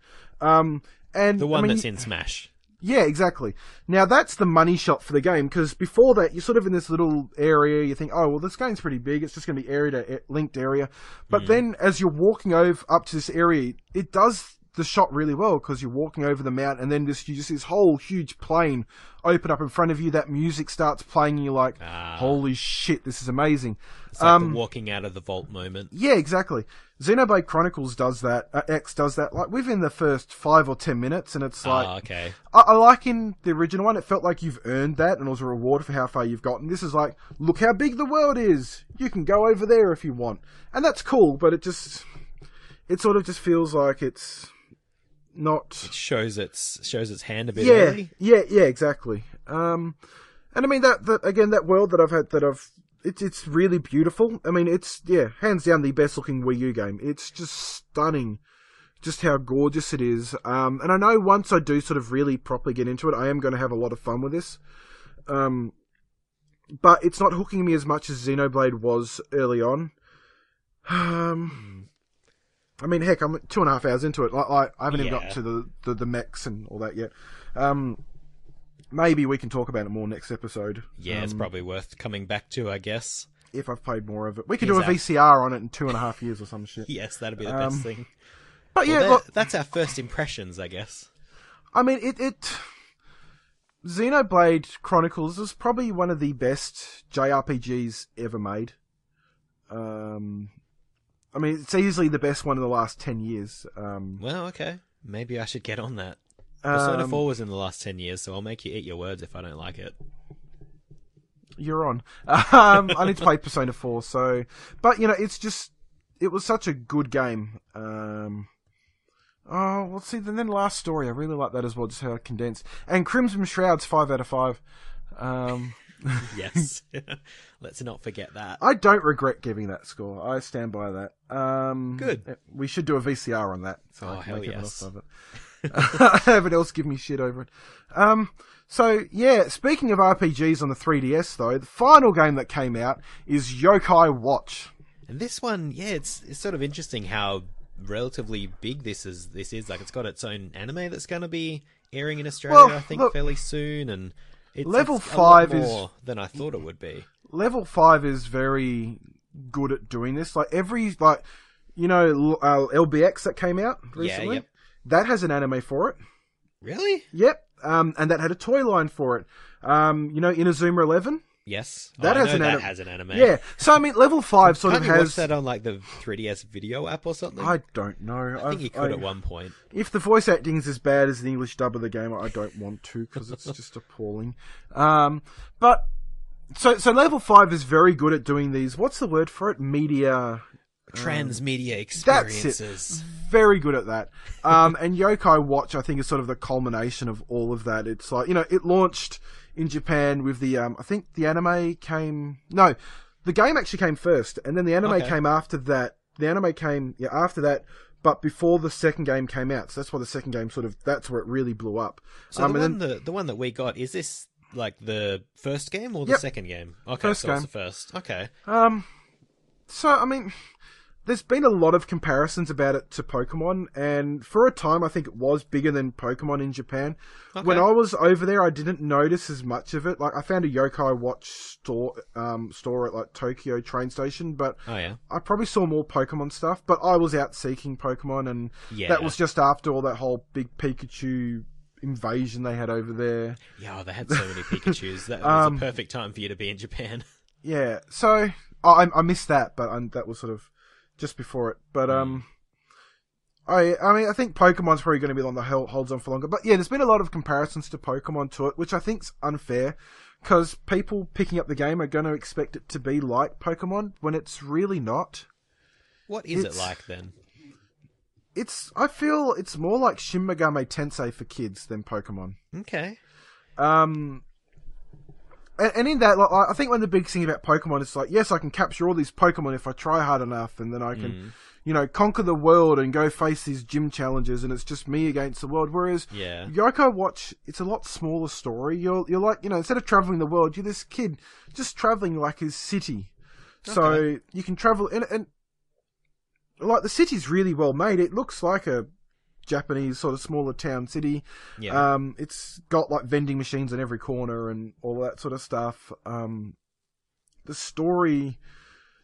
Um, and The I one mean, that's in Smash. Yeah, exactly. Now that's the money shot for the game because before that you're sort of in this little area. You think, oh well, this game's pretty big. It's just going to be area to linked area. But hmm. then as you're walking over up to this area, it does the shot really well because you're walking over the mount and then just you just see this whole huge plain open up in front of you. That music starts playing and you're like, Ah. holy shit, this is amazing. It's like Um, the walking out of the vault moment. Yeah, exactly. Xenoblade Chronicles does that. Uh, X does that like within the first five or ten minutes, and it's like Ah, okay. I, I like in the original one, it felt like you've earned that and it was a reward for how far you've gotten. This is like, look how big the world is. You can go over there if you want. And that's cool, but it just, it sort of just feels like it's not. it Shows its shows its hand a bit Yeah, early. yeah, yeah, exactly. Um, and I mean that, that, again, that world that I've had, that I've, it's, it's really beautiful. I mean, it's, yeah, hands down the best looking Wii U game. It's just stunning just how gorgeous it is. Um, and I know once I do sort of really properly get into it, I am going to have a lot of fun with this. Um, but it's not hooking me as much as Xenoblade was early on. Um, I mean, heck, I'm two and a half hours into it. Like, like I haven't even Yeah. got to the, the the mechs and all that yet. Um, maybe we can talk about it more next episode. Yeah, it's um, probably worth coming back to, I guess. if I've played more of it. We could Here's do a VCR on it in two and a half years or some *laughs* shit. Yes, that'd be the Um, best thing. But yeah, Well, look, that's our first impressions, I guess. I mean, it, it. Xenoblade Chronicles is probably one of the best JRPGs ever made. Um, I mean, it's easily the best one in the last ten years. Um, Well, okay. Maybe I should get on that. Persona Um, 4 was in the last 10 years, so I'll make you eat your words if I don't like it. You're on. *laughs* Um, I need to play Persona 4, so. But, you know, it's just. It was such a good game. Um, oh, well, see, then, then last story, I really like that as well, just how it condensed. And Crimson Shroud's 5 out of 5. Um, *laughs* Yes. *laughs* Let's not forget that. I don't regret giving that score. I stand by that. Um, Good. We should do a VCR on that. So Oh, I can hell make yes. else it. *laughs* Everyone else give me shit over it. Um, so yeah, speaking of RPGs on the 3DS though, the final game that came out is Yokai Watch. And this one, yeah, it's it's sort of interesting how relatively big this is. This is like it's got its own anime that's going to be airing in Australia, Well, I think, look, fairly soon, and it's, Level it's five is- more than I thought it would be. Level 5 is very good at doing this. Like every, like, you know, uh, LBX that came out recently? yep. That has an anime for it. Really? Yep. Um, and that had a toy line for it. Um, you know, Inazuma 11? Yes. That oh, has I an that anim- has an anime. Yeah. So I mean, level five sort Can't of has. that on like the 3DS video app or something? I don't know. I think you could at one point. If the voice acting is as bad as the English dub of the game, I don't want to because it's *laughs* just appalling. Um, but so so level five is very good at doing these. What's the word for it? Media. Transmedia That's it. experiences. Very good at that. Um, and Yokai Watch, I think, is sort of the culmination of all of that. It's like you know, it launched in Japan with the. Um, I think the anime came. No, the game actually came first, and then the anime Okay. came after that. The anime came yeah after that, but before the second game came out. So that's why the second game sort of that's where it really blew up. So um, the one that the one that we got is this like the first game or the Yep. second game? Okay, First so it's game. the first. Okay. Um, so I mean, there's been a lot of comparisons about it to Pokemon, and for a time, I think it was bigger than Pokemon in Japan. When I was over there, I didn't notice as much of it. Like I found a Yokai Watch store, um, store at like Tokyo train station, but Oh yeah. I probably saw more Pokemon stuff. But I was out seeking Pokemon, and Yeah. that was just after all that whole big Pikachu invasion they had over there. Yeah, oh, they had so many Pikachu's. That was Um, a perfect time for you to be in Japan. *laughs* Yeah, so I I missed that, but um, that was sort of just before it. But um, I I mean I think Pokemon's probably going to be the one that holds on for longer. But yeah, there's been a lot of comparisons to Pokemon to it, which I think's unfair because people picking up the game are going to expect it to be like Pokemon when it's really not. What is It's- it like then? It's I feel it's more like Shin Megami Tensei for kids than Pokemon. Okay. Um, and, and in that, like, I think one of the big thing about Pokemon is like, yes, I can capture all these Pokemon if I try hard enough, and then I can, mm. you know, conquer the world and go face these gym challenges, and it's just me against the world. Whereas Yeah. Yokai Watch, it's a lot smaller story. You're you're like, you know, instead of traveling the world, you're this kid just traveling like his city. So you can travel and and like the city's really well made. It looks like a Japanese sort of smaller town city. Yeah. Um, it's got like vending machines in every corner and all that sort of stuff. Um, the story,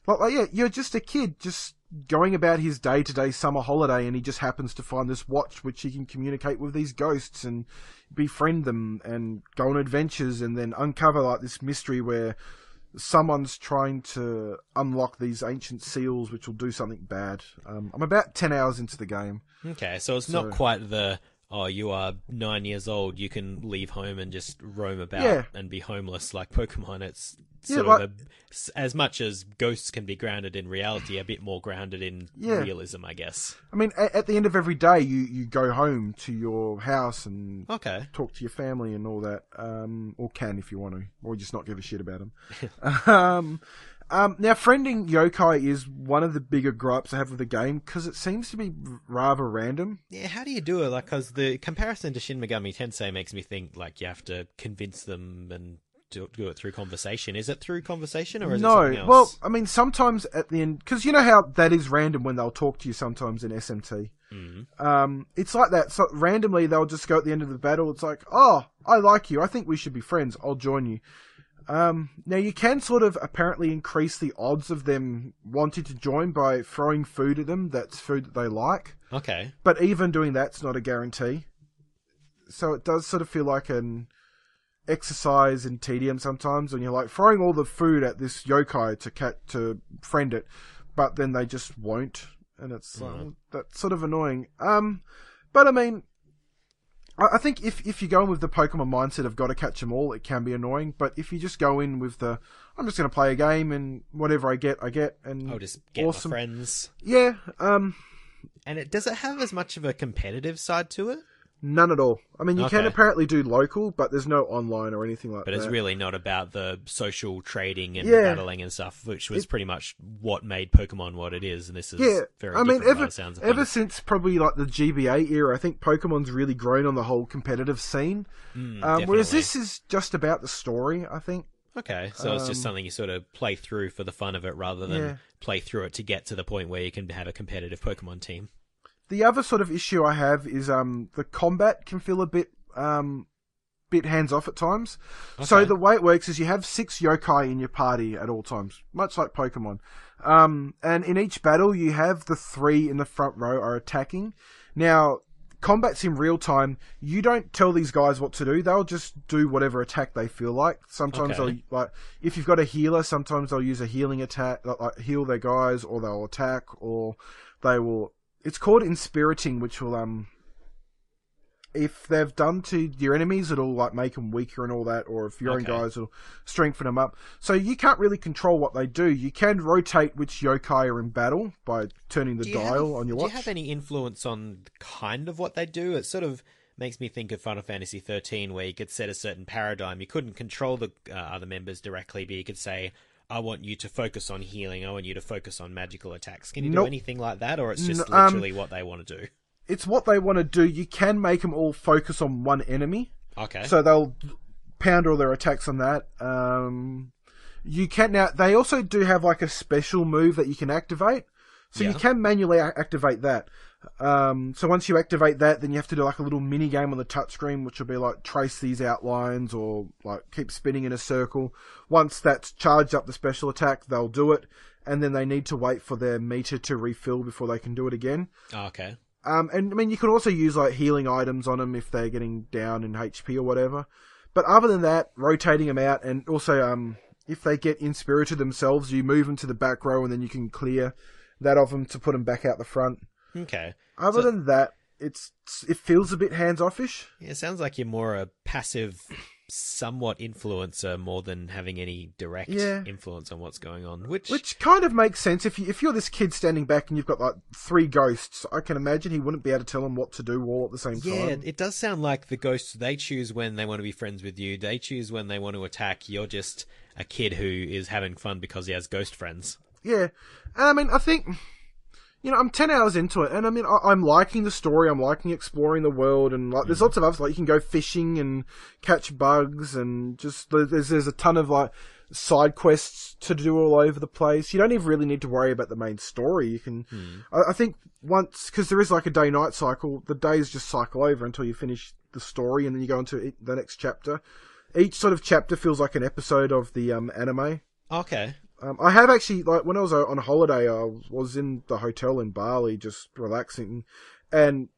like, like yeah, you're just a kid just going about his day to day summer holiday, and he just happens to find this watch which he can communicate with these ghosts and befriend them and go on adventures, and then uncover like this mystery where someone's trying to unlock these ancient seals which will do something bad. Um, I'm about ten hours into the game. Okay, so it's So- not quite the oh, you are nine years old, you can leave home and just roam about Yeah. and be homeless like Pokemon. It's Yeah, sort like- of a, as much as ghosts can be grounded in reality, a bit more grounded in Yeah. realism, I guess. I mean, at, at the end of every day, you, you go home to your house and Okay. talk to your family and all that, um, or can if you want to, or just not give a shit about them. *laughs* um, um, now, friending yokai is one of the bigger gripes I have with the game because it seems to be rather random. Yeah, how do you do it? Like, because the comparison to Shin Megami Tensei makes me think like you have to convince them and do, do it through conversation. Is it through conversation or is it no, something else? well, I mean, sometimes at the end, because you know how that is random when they'll talk to you sometimes in SMT. Mhm. Um, it's like that. So randomly, they'll just go at the end of the battle. It's like, oh, I like you. I think we should be friends. I'll join you. Um, now you can sort of apparently increase the odds of them wanting to join by throwing food at them. That's food that they like. okay. But even doing that's not a guarantee. So it does sort of feel like an exercise in tedium sometimes when you're like throwing all the food at this yokai to cat to friend it, but then they just won't, and it's like, Mhm. that's sort of annoying. Um, but I mean, I think if if you go in with the Pokemon mindset of got to catch them all, it can be annoying. But if you just go in with the I'm just going to play a game and whatever I get, I get, and I'll just get awesome. my friends. Yeah, um, And it does it have as much of a competitive side to it? None at all. I mean, you can apparently do local, but there's no online or anything like But that. But it's really not about the social trading and Yeah. battling and stuff, which was pretty much what made Pokemon what it is. And this is yeah, very I mean, ever sounds ever since probably like the GBA era, I think Pokemon's really grown on the whole competitive scene. Mm, Um, whereas this is just about the story, I think. Okay, so it's just Um, something you sort of play through for the fun of it rather than Yeah. play through it to get to the point where you can have a competitive Pokemon team. The other sort of issue I have is um the combat can feel a bit um bit hands off at times. So the way it works is you have six yokai in your party at all times, much like Pokemon. Um, and in each battle you have the three in the front row are attacking. Now combat's in real time. You don't tell these guys what to do. They'll just do whatever attack they feel like. Sometimes Okay. they'll like if you've got a healer, sometimes they'll use a healing attack, like heal their guys, or they'll attack, or they will. It's called inspiriting, which will um. If they've done to your enemies, it'll like make them weaker and all that, or if your own guys, it'll strengthen them up. So you can't really control what they do. You can rotate which yokai are in battle by turning the dial have- on your watch. Do you have any influence on kind of what they do? It sort of makes me think of Final Fantasy thirteen, where you could set a certain paradigm. You couldn't control the uh, other members directly, but you could say. I want you to focus on healing. I want you to focus on magical attacks. Can you do anything like that, or it's just N- um, literally what they want to do? it's what they want to do. You can make them all focus on one enemy, Okay. so they'll pound all their attacks on that. Um, you can now. They also do have like a special move that you can activate, so you can manually activate that. Um, so once you activate that, then you have to do like a little mini game on the touchscreen, which will be like trace these outlines or like keep spinning in a circle. Once that's charged up the special attack, they'll do it, and then they need to wait for their meter to refill before they can do it again. Oh, okay. Um, and I mean, you can also use like healing items on them if they're getting down in HP or whatever. But other than that, rotating them out, and also um, if they get inspirited themselves, you move them to the back row, and then you can clear that of them to put them back out the front. Okay. Other So- than that, it's it feels a bit hands offish. Yeah, it sounds like you're more a passive, somewhat influencer more than having any direct Yeah. influence on what's going on. Which, Which kind of makes sense if you if you're this kid standing back and you've got like three ghosts. I can imagine he wouldn't be able to tell them what to do all at the same yeah, time. Yeah, it does sound like the ghosts they choose when they want to be friends with you. They choose when they want to attack. You're just a kid who is having fun because he has ghost friends. Yeah, and I mean, I think you know, I'm ten hours into it, and I mean, I, I'm liking the story. I'm liking exploring the world, and like, there's lots of others like you can go fishing and catch bugs, and just there's there's a ton of like side quests to do all over the place. You don't even really need to worry about the main story. You can, I, I think, once because there is like a day night cycle. The days just cycle over until you finish the story, and then you go into it- the next chapter. Each sort of chapter feels like an episode of the um, anime. Okay. Um, I have actually, like, when I was uh, on holiday, I was in the hotel in Bali just relaxing and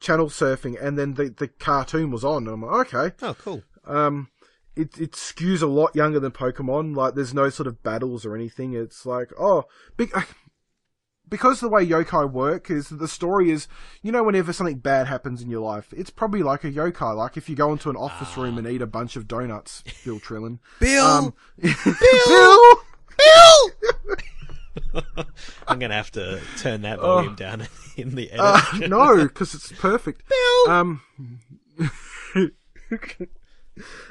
channel surfing, and then the, the cartoon was on, and I'm like, okay. Oh, cool. Um, it, it skews a lot younger than Pokemon. Like, there's no sort of battles or anything. It's like, oh, big. Because the way yokai work is the story is, you know, whenever something bad happens in your life, it's probably like a yokai. Like if you go into an office room and eat a bunch of donuts, Bill Trinen. Bill. Um, *laughs* Bill. *laughs* I'm gonna have to turn that volume down *laughs* in the edit. Uh, *laughs* no, because it's perfect. Um,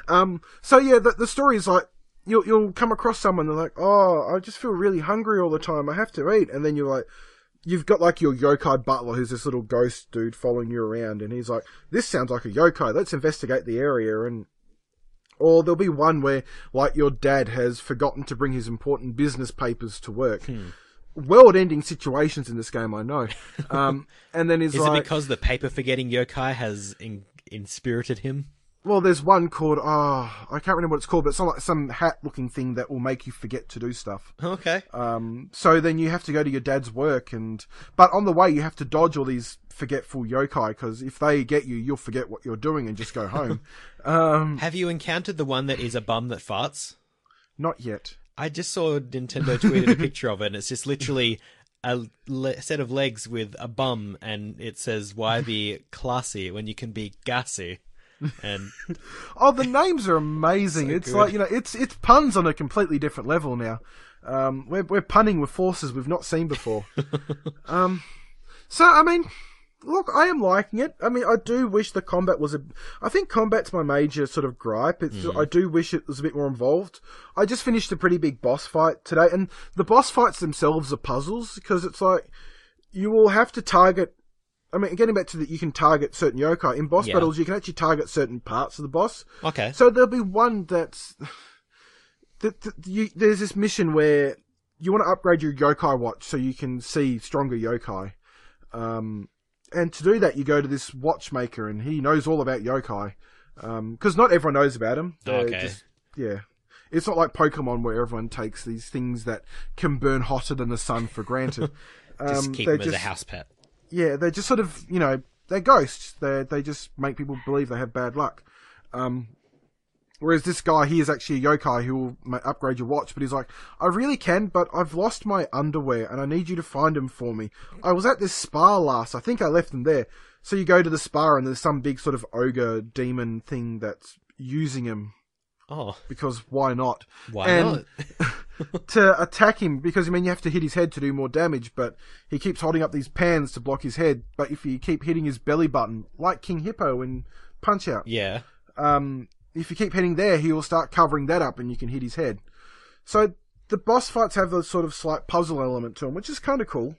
um. So yeah, the the story is like you'll you'll come across someone they're like, oh, I just feel really hungry all the time. I have to eat, and then you're like. You've got like your yokai butler, who's this little ghost dude following you around, and he's like, "This sounds like a yokai. Let's investigate the area." And or there'll be one where, like, your dad has forgotten to bring his important business papers to work. World-ending situations in this game, I know. *laughs* Um, and then he's Is like, it because the paper forgetting yokai has in- inspirited him? well, there's one called, oh, I can't remember what it's called, but it's like some hat-looking thing that will make you forget to do stuff. Okay. Um, so then you have to go to your dad's work, and but on the way you have to dodge all these forgetful yokai because if they get you, you'll forget what you're doing and just go *laughs* home. um, Have you encountered the one that is a bum that farts? not yet. I just saw Nintendo tweeted a picture of it, and it's just literally a le- set of legs with a bum, and it says, "Why be classy when you can be gassy?" And *laughs* Oh, the names are amazing. *laughs* So it's good. like you know, it's it's puns on a completely different level now. Um, we're we're punning with forces we've not seen before. um, so I mean, look, I am liking it. I mean, I do wish the combat was a. I think combat's my major sort of gripe. It's I do wish it was a bit more involved. I just finished a pretty big boss fight today, and the boss fights themselves are puzzles because it's like you will have to target. I mean, getting back to that, you can target certain yokai in boss Yeah. battles. You can actually target certain parts of the boss. okay, So there'll be one that's that, that you, there's this mission where you want to upgrade your yokai watch so you can see stronger yokai. Um, and to do that, you go to this watchmaker, and he knows all about yokai. Because not everyone knows about him. They're Okay. just- yeah. It's not like Pokemon where everyone takes these things that can burn hotter than the sun for granted. *laughs* just Um, keep they're them as a house pet. yeah, they're just sort of, you know, they're ghosts. They they just make people believe they have bad luck. Um, whereas this guy, he is actually a yokai who will upgrade your watch, but he's like, I really can, but I've lost my underwear and I need you to find them for me. I was at this spa last. I think I left them there. So you go to the spa and there's some big sort of ogre demon thing that's using him Oh, because why not? why And- not? *laughs* to attack him because I mean you have to hit his head to do more damage, but he keeps holding up these pans to block his head. But if you keep hitting his belly button, like King Hippo in Punch Out, Yeah. um, if you keep hitting there, he will start covering that up, and you can hit his head. So the boss fights have a sort of slight puzzle element to them, which is kind of cool.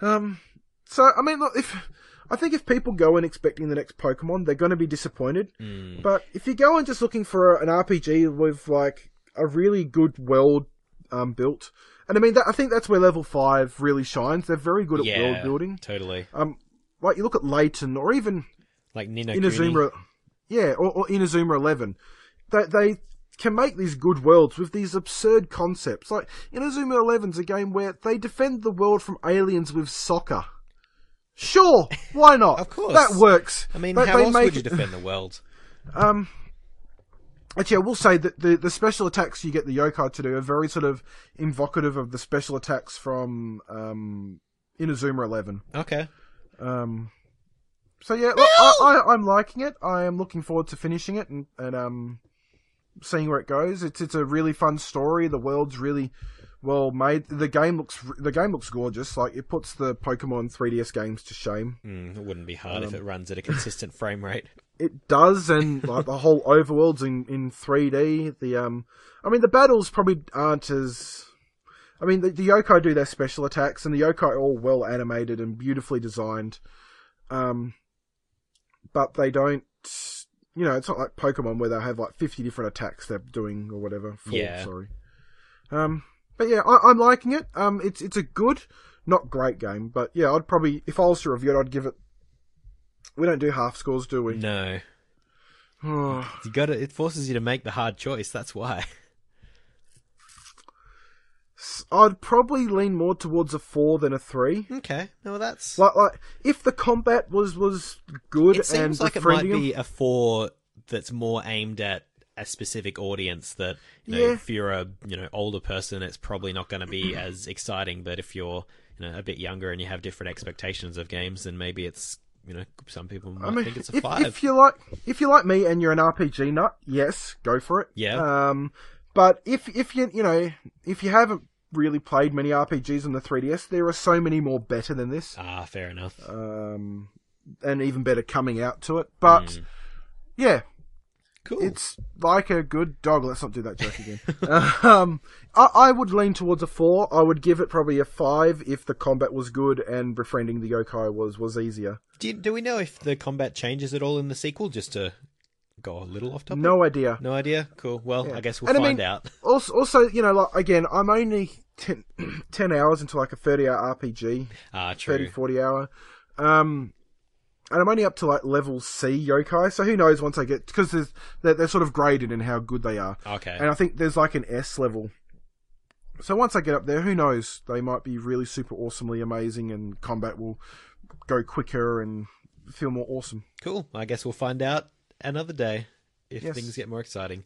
Um, so I mean, look, if I think if people go in expecting the next Pokemon, they're going to be disappointed. Mm. But if you go in just looking for an RPG with like a really good world um, built, and I mean, that, I think that's where level five really shines. They're very good at yeah. world building. Totally. Um, like you look at Layton or even Like Nino Inazuma, yeah, or, or Inazuma Eleven, they they can make these good worlds with these absurd concepts. Like Inazuma Eleven's a game where they defend the world from aliens with soccer. Sure, why not? *laughs* Of course. that works. I mean, They- how they else make would you defend the world? *laughs* Um, actually, I will say that the, the special attacks you get the yokai to do are very sort of invocative of the special attacks from um, Inazuma Eleven. Okay. Um, so yeah, look, I, I, I'm liking it. I am looking forward to finishing it and, and um, seeing where it goes. It's it's a really fun story. The world's really well made. The game looks the game looks gorgeous. Like it puts the Pokemon 3DS games to shame. Mm, it wouldn't be hard Um, if it runs at a consistent frame rate. *laughs* It does, and like the whole overworlds in in 3D. The um, I mean the battles probably aren't as. I mean the, the yokai do their special attacks, and the yokai are all well animated and beautifully designed. Um, but they don't. You know, it's not like Pokemon where they have like 50 different attacks they're doing or whatever. Four, Yeah. Sorry. Um, but yeah, I, I'm liking it. Um, it's it's a good, not great game, but yeah, I'd probably if I was to review it, I'd give it. We don't do half scores, do we? No. Oh, *sighs* You got to It forces you to make the hard choice. That's why. *laughs* I'd probably lean more towards a four than a three. Okay. No, that's. Like, like if the combat was was good it seems and like it might be a four that's more aimed at a specific audience. That you know, Yeah. if you're a you know older person, it's probably not going to be *clears throat* as exciting. But if you're you know a bit younger and you have different expectations of games, then maybe it's you know some people might I mean, think it's a if, five. if you like, if you like me and you're an RPG nut, yes, go for it. Yeah. Um, but if if you you know if you haven't really played many RPGs on the 3DS, there are so many more better than this, ah, fair enough. um, and even better coming out to it. But Mm. yeah, Cool. it's like a good dog. Let's not do that joke again. *laughs* um, I, I would lean towards a four. I would give it probably a five if the combat was good and befriending the yokai was was easier. do, do we know if the combat changes at all in the sequel? Just to go a little off topic. No idea. No idea. Cool. Well, Yeah. I guess we'll And I find mean- out. *laughs* Also, also, you know, like again, I'm only 10, *clears throat* 10 hours into like a 30 hour RPG, Ah, 30, true. 40 hour. Um, and I'm only up to like level C yokai, so who knows once I get, because they're, they're sort of graded in how good they are. Okay. And I think there's like an S level. So once I get up there, who knows? They might be really super awesomely amazing and combat will go quicker and feel more awesome. Cool. I guess we'll find out another day if Yes. things get more exciting.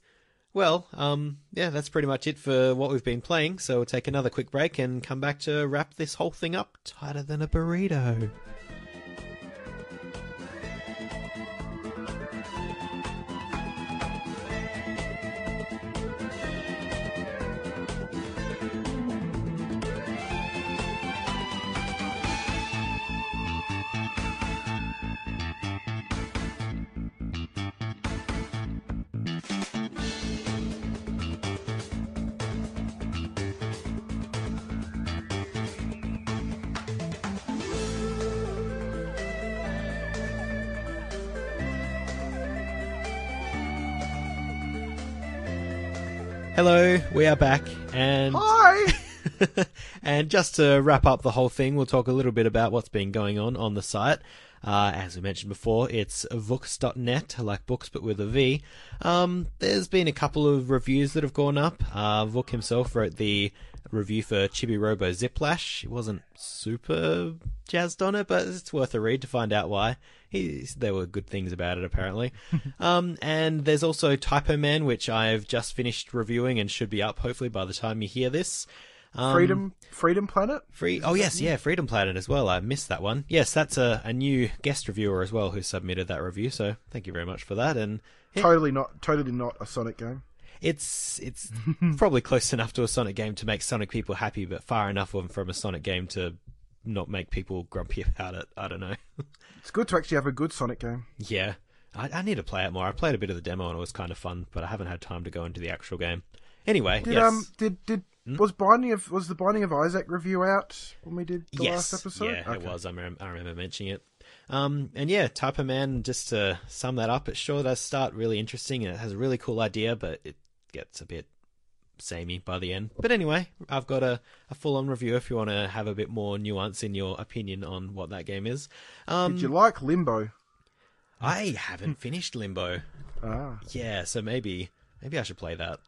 Well, um, yeah, that's pretty much it for what we've been playing. So we'll take another quick break and come back to wrap this whole thing up tighter than a burrito. Are back, and Hi. *laughs* and just to wrap up the whole thing, we'll talk a little bit about what's been going on on the site. Uh, as we mentioned before, it's vooks.net, like books but with a V. Um, there's been a couple of reviews that have gone up. Uh, Vuk himself wrote the review for Chibi Robo Ziplash. He wasn't super jazzed on it, but it's worth a read to find out why. He, there were good things about it, apparently. *laughs* um, and there's also Typoman, which I've just finished reviewing and should be up hopefully by the time you hear this. Um, Freedom, Freedom Planet. Free. Oh yes, yeah, Freedom Planet as well. I missed that one. Yes, that's a, a new guest reviewer as well who submitted that review. So thank you very much for that. And yeah, Totally not, totally not a Sonic game. It's it's *laughs* probably close enough to a Sonic game to make Sonic people happy, but far enough from a Sonic game to not make people grumpy *laughs* about it. I don't know. *laughs* It's good to actually have a good Sonic game. yeah, I, I need to play it more. I played a bit of the demo and it was kind of fun, but I haven't had time to go into the actual game. Anyway, Did yes. um, did did was Binding of was the Binding of Isaac review out when we did the yes, last episode? yeah, it was. I remember, I remember mentioning it. Um, and yeah, Typoman. Just to sum that up, it sure does start really interesting, and it has a really cool idea, but it gets a bit samey by the end. But anyway, I've got a, a full on review if you want to have a bit more nuance in your opinion on what that game is. Um, Did you like Limbo? I haven't *laughs* finished Limbo. Ah, Yeah, so maybe maybe I should play that.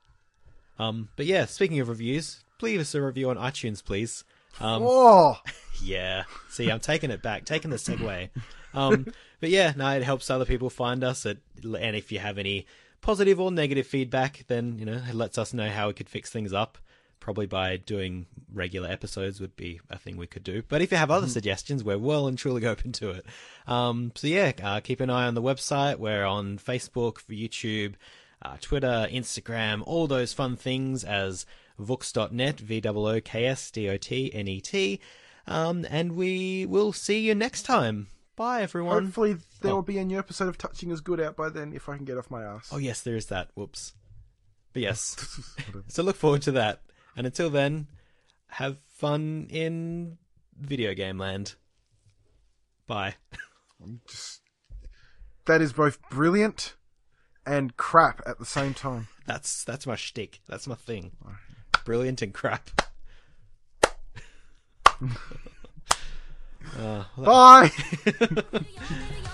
Um, but yeah, speaking of reviews, leave us a review on iTunes, please. Um, *laughs* oh, *laughs* yeah. See, I'm taking it back, taking the segue. Um, but yeah, no, it helps other people find us. It, and if you have any positive or negative feedback, then you know it lets us know how we could fix things up. Probably by doing regular episodes would be a thing we could do. But if you have other suggestions, we're well and truly *laughs* open to it. Um, so yeah, uh, keep an eye on the website. We're on Facebook, YouTube, uh, Twitter, Instagram, all those fun things as vooks.net, V-O-O-K-S-D-O-T-N-E-T. Um, and we will see you next time. Bye, everyone. hopefully there Oh. will be a new episode of Touching is Good out by then if I can get off my ass. Oh, yes, there is that. Whoops. But yes. *laughs* *laughs* so look forward to that. And until then, have fun in video game land. Bye. Just that is both brilliant and crap at the same time. *laughs* That's that's my shtick. That's my thing. Brilliant and crap. Uh, Bye. *laughs*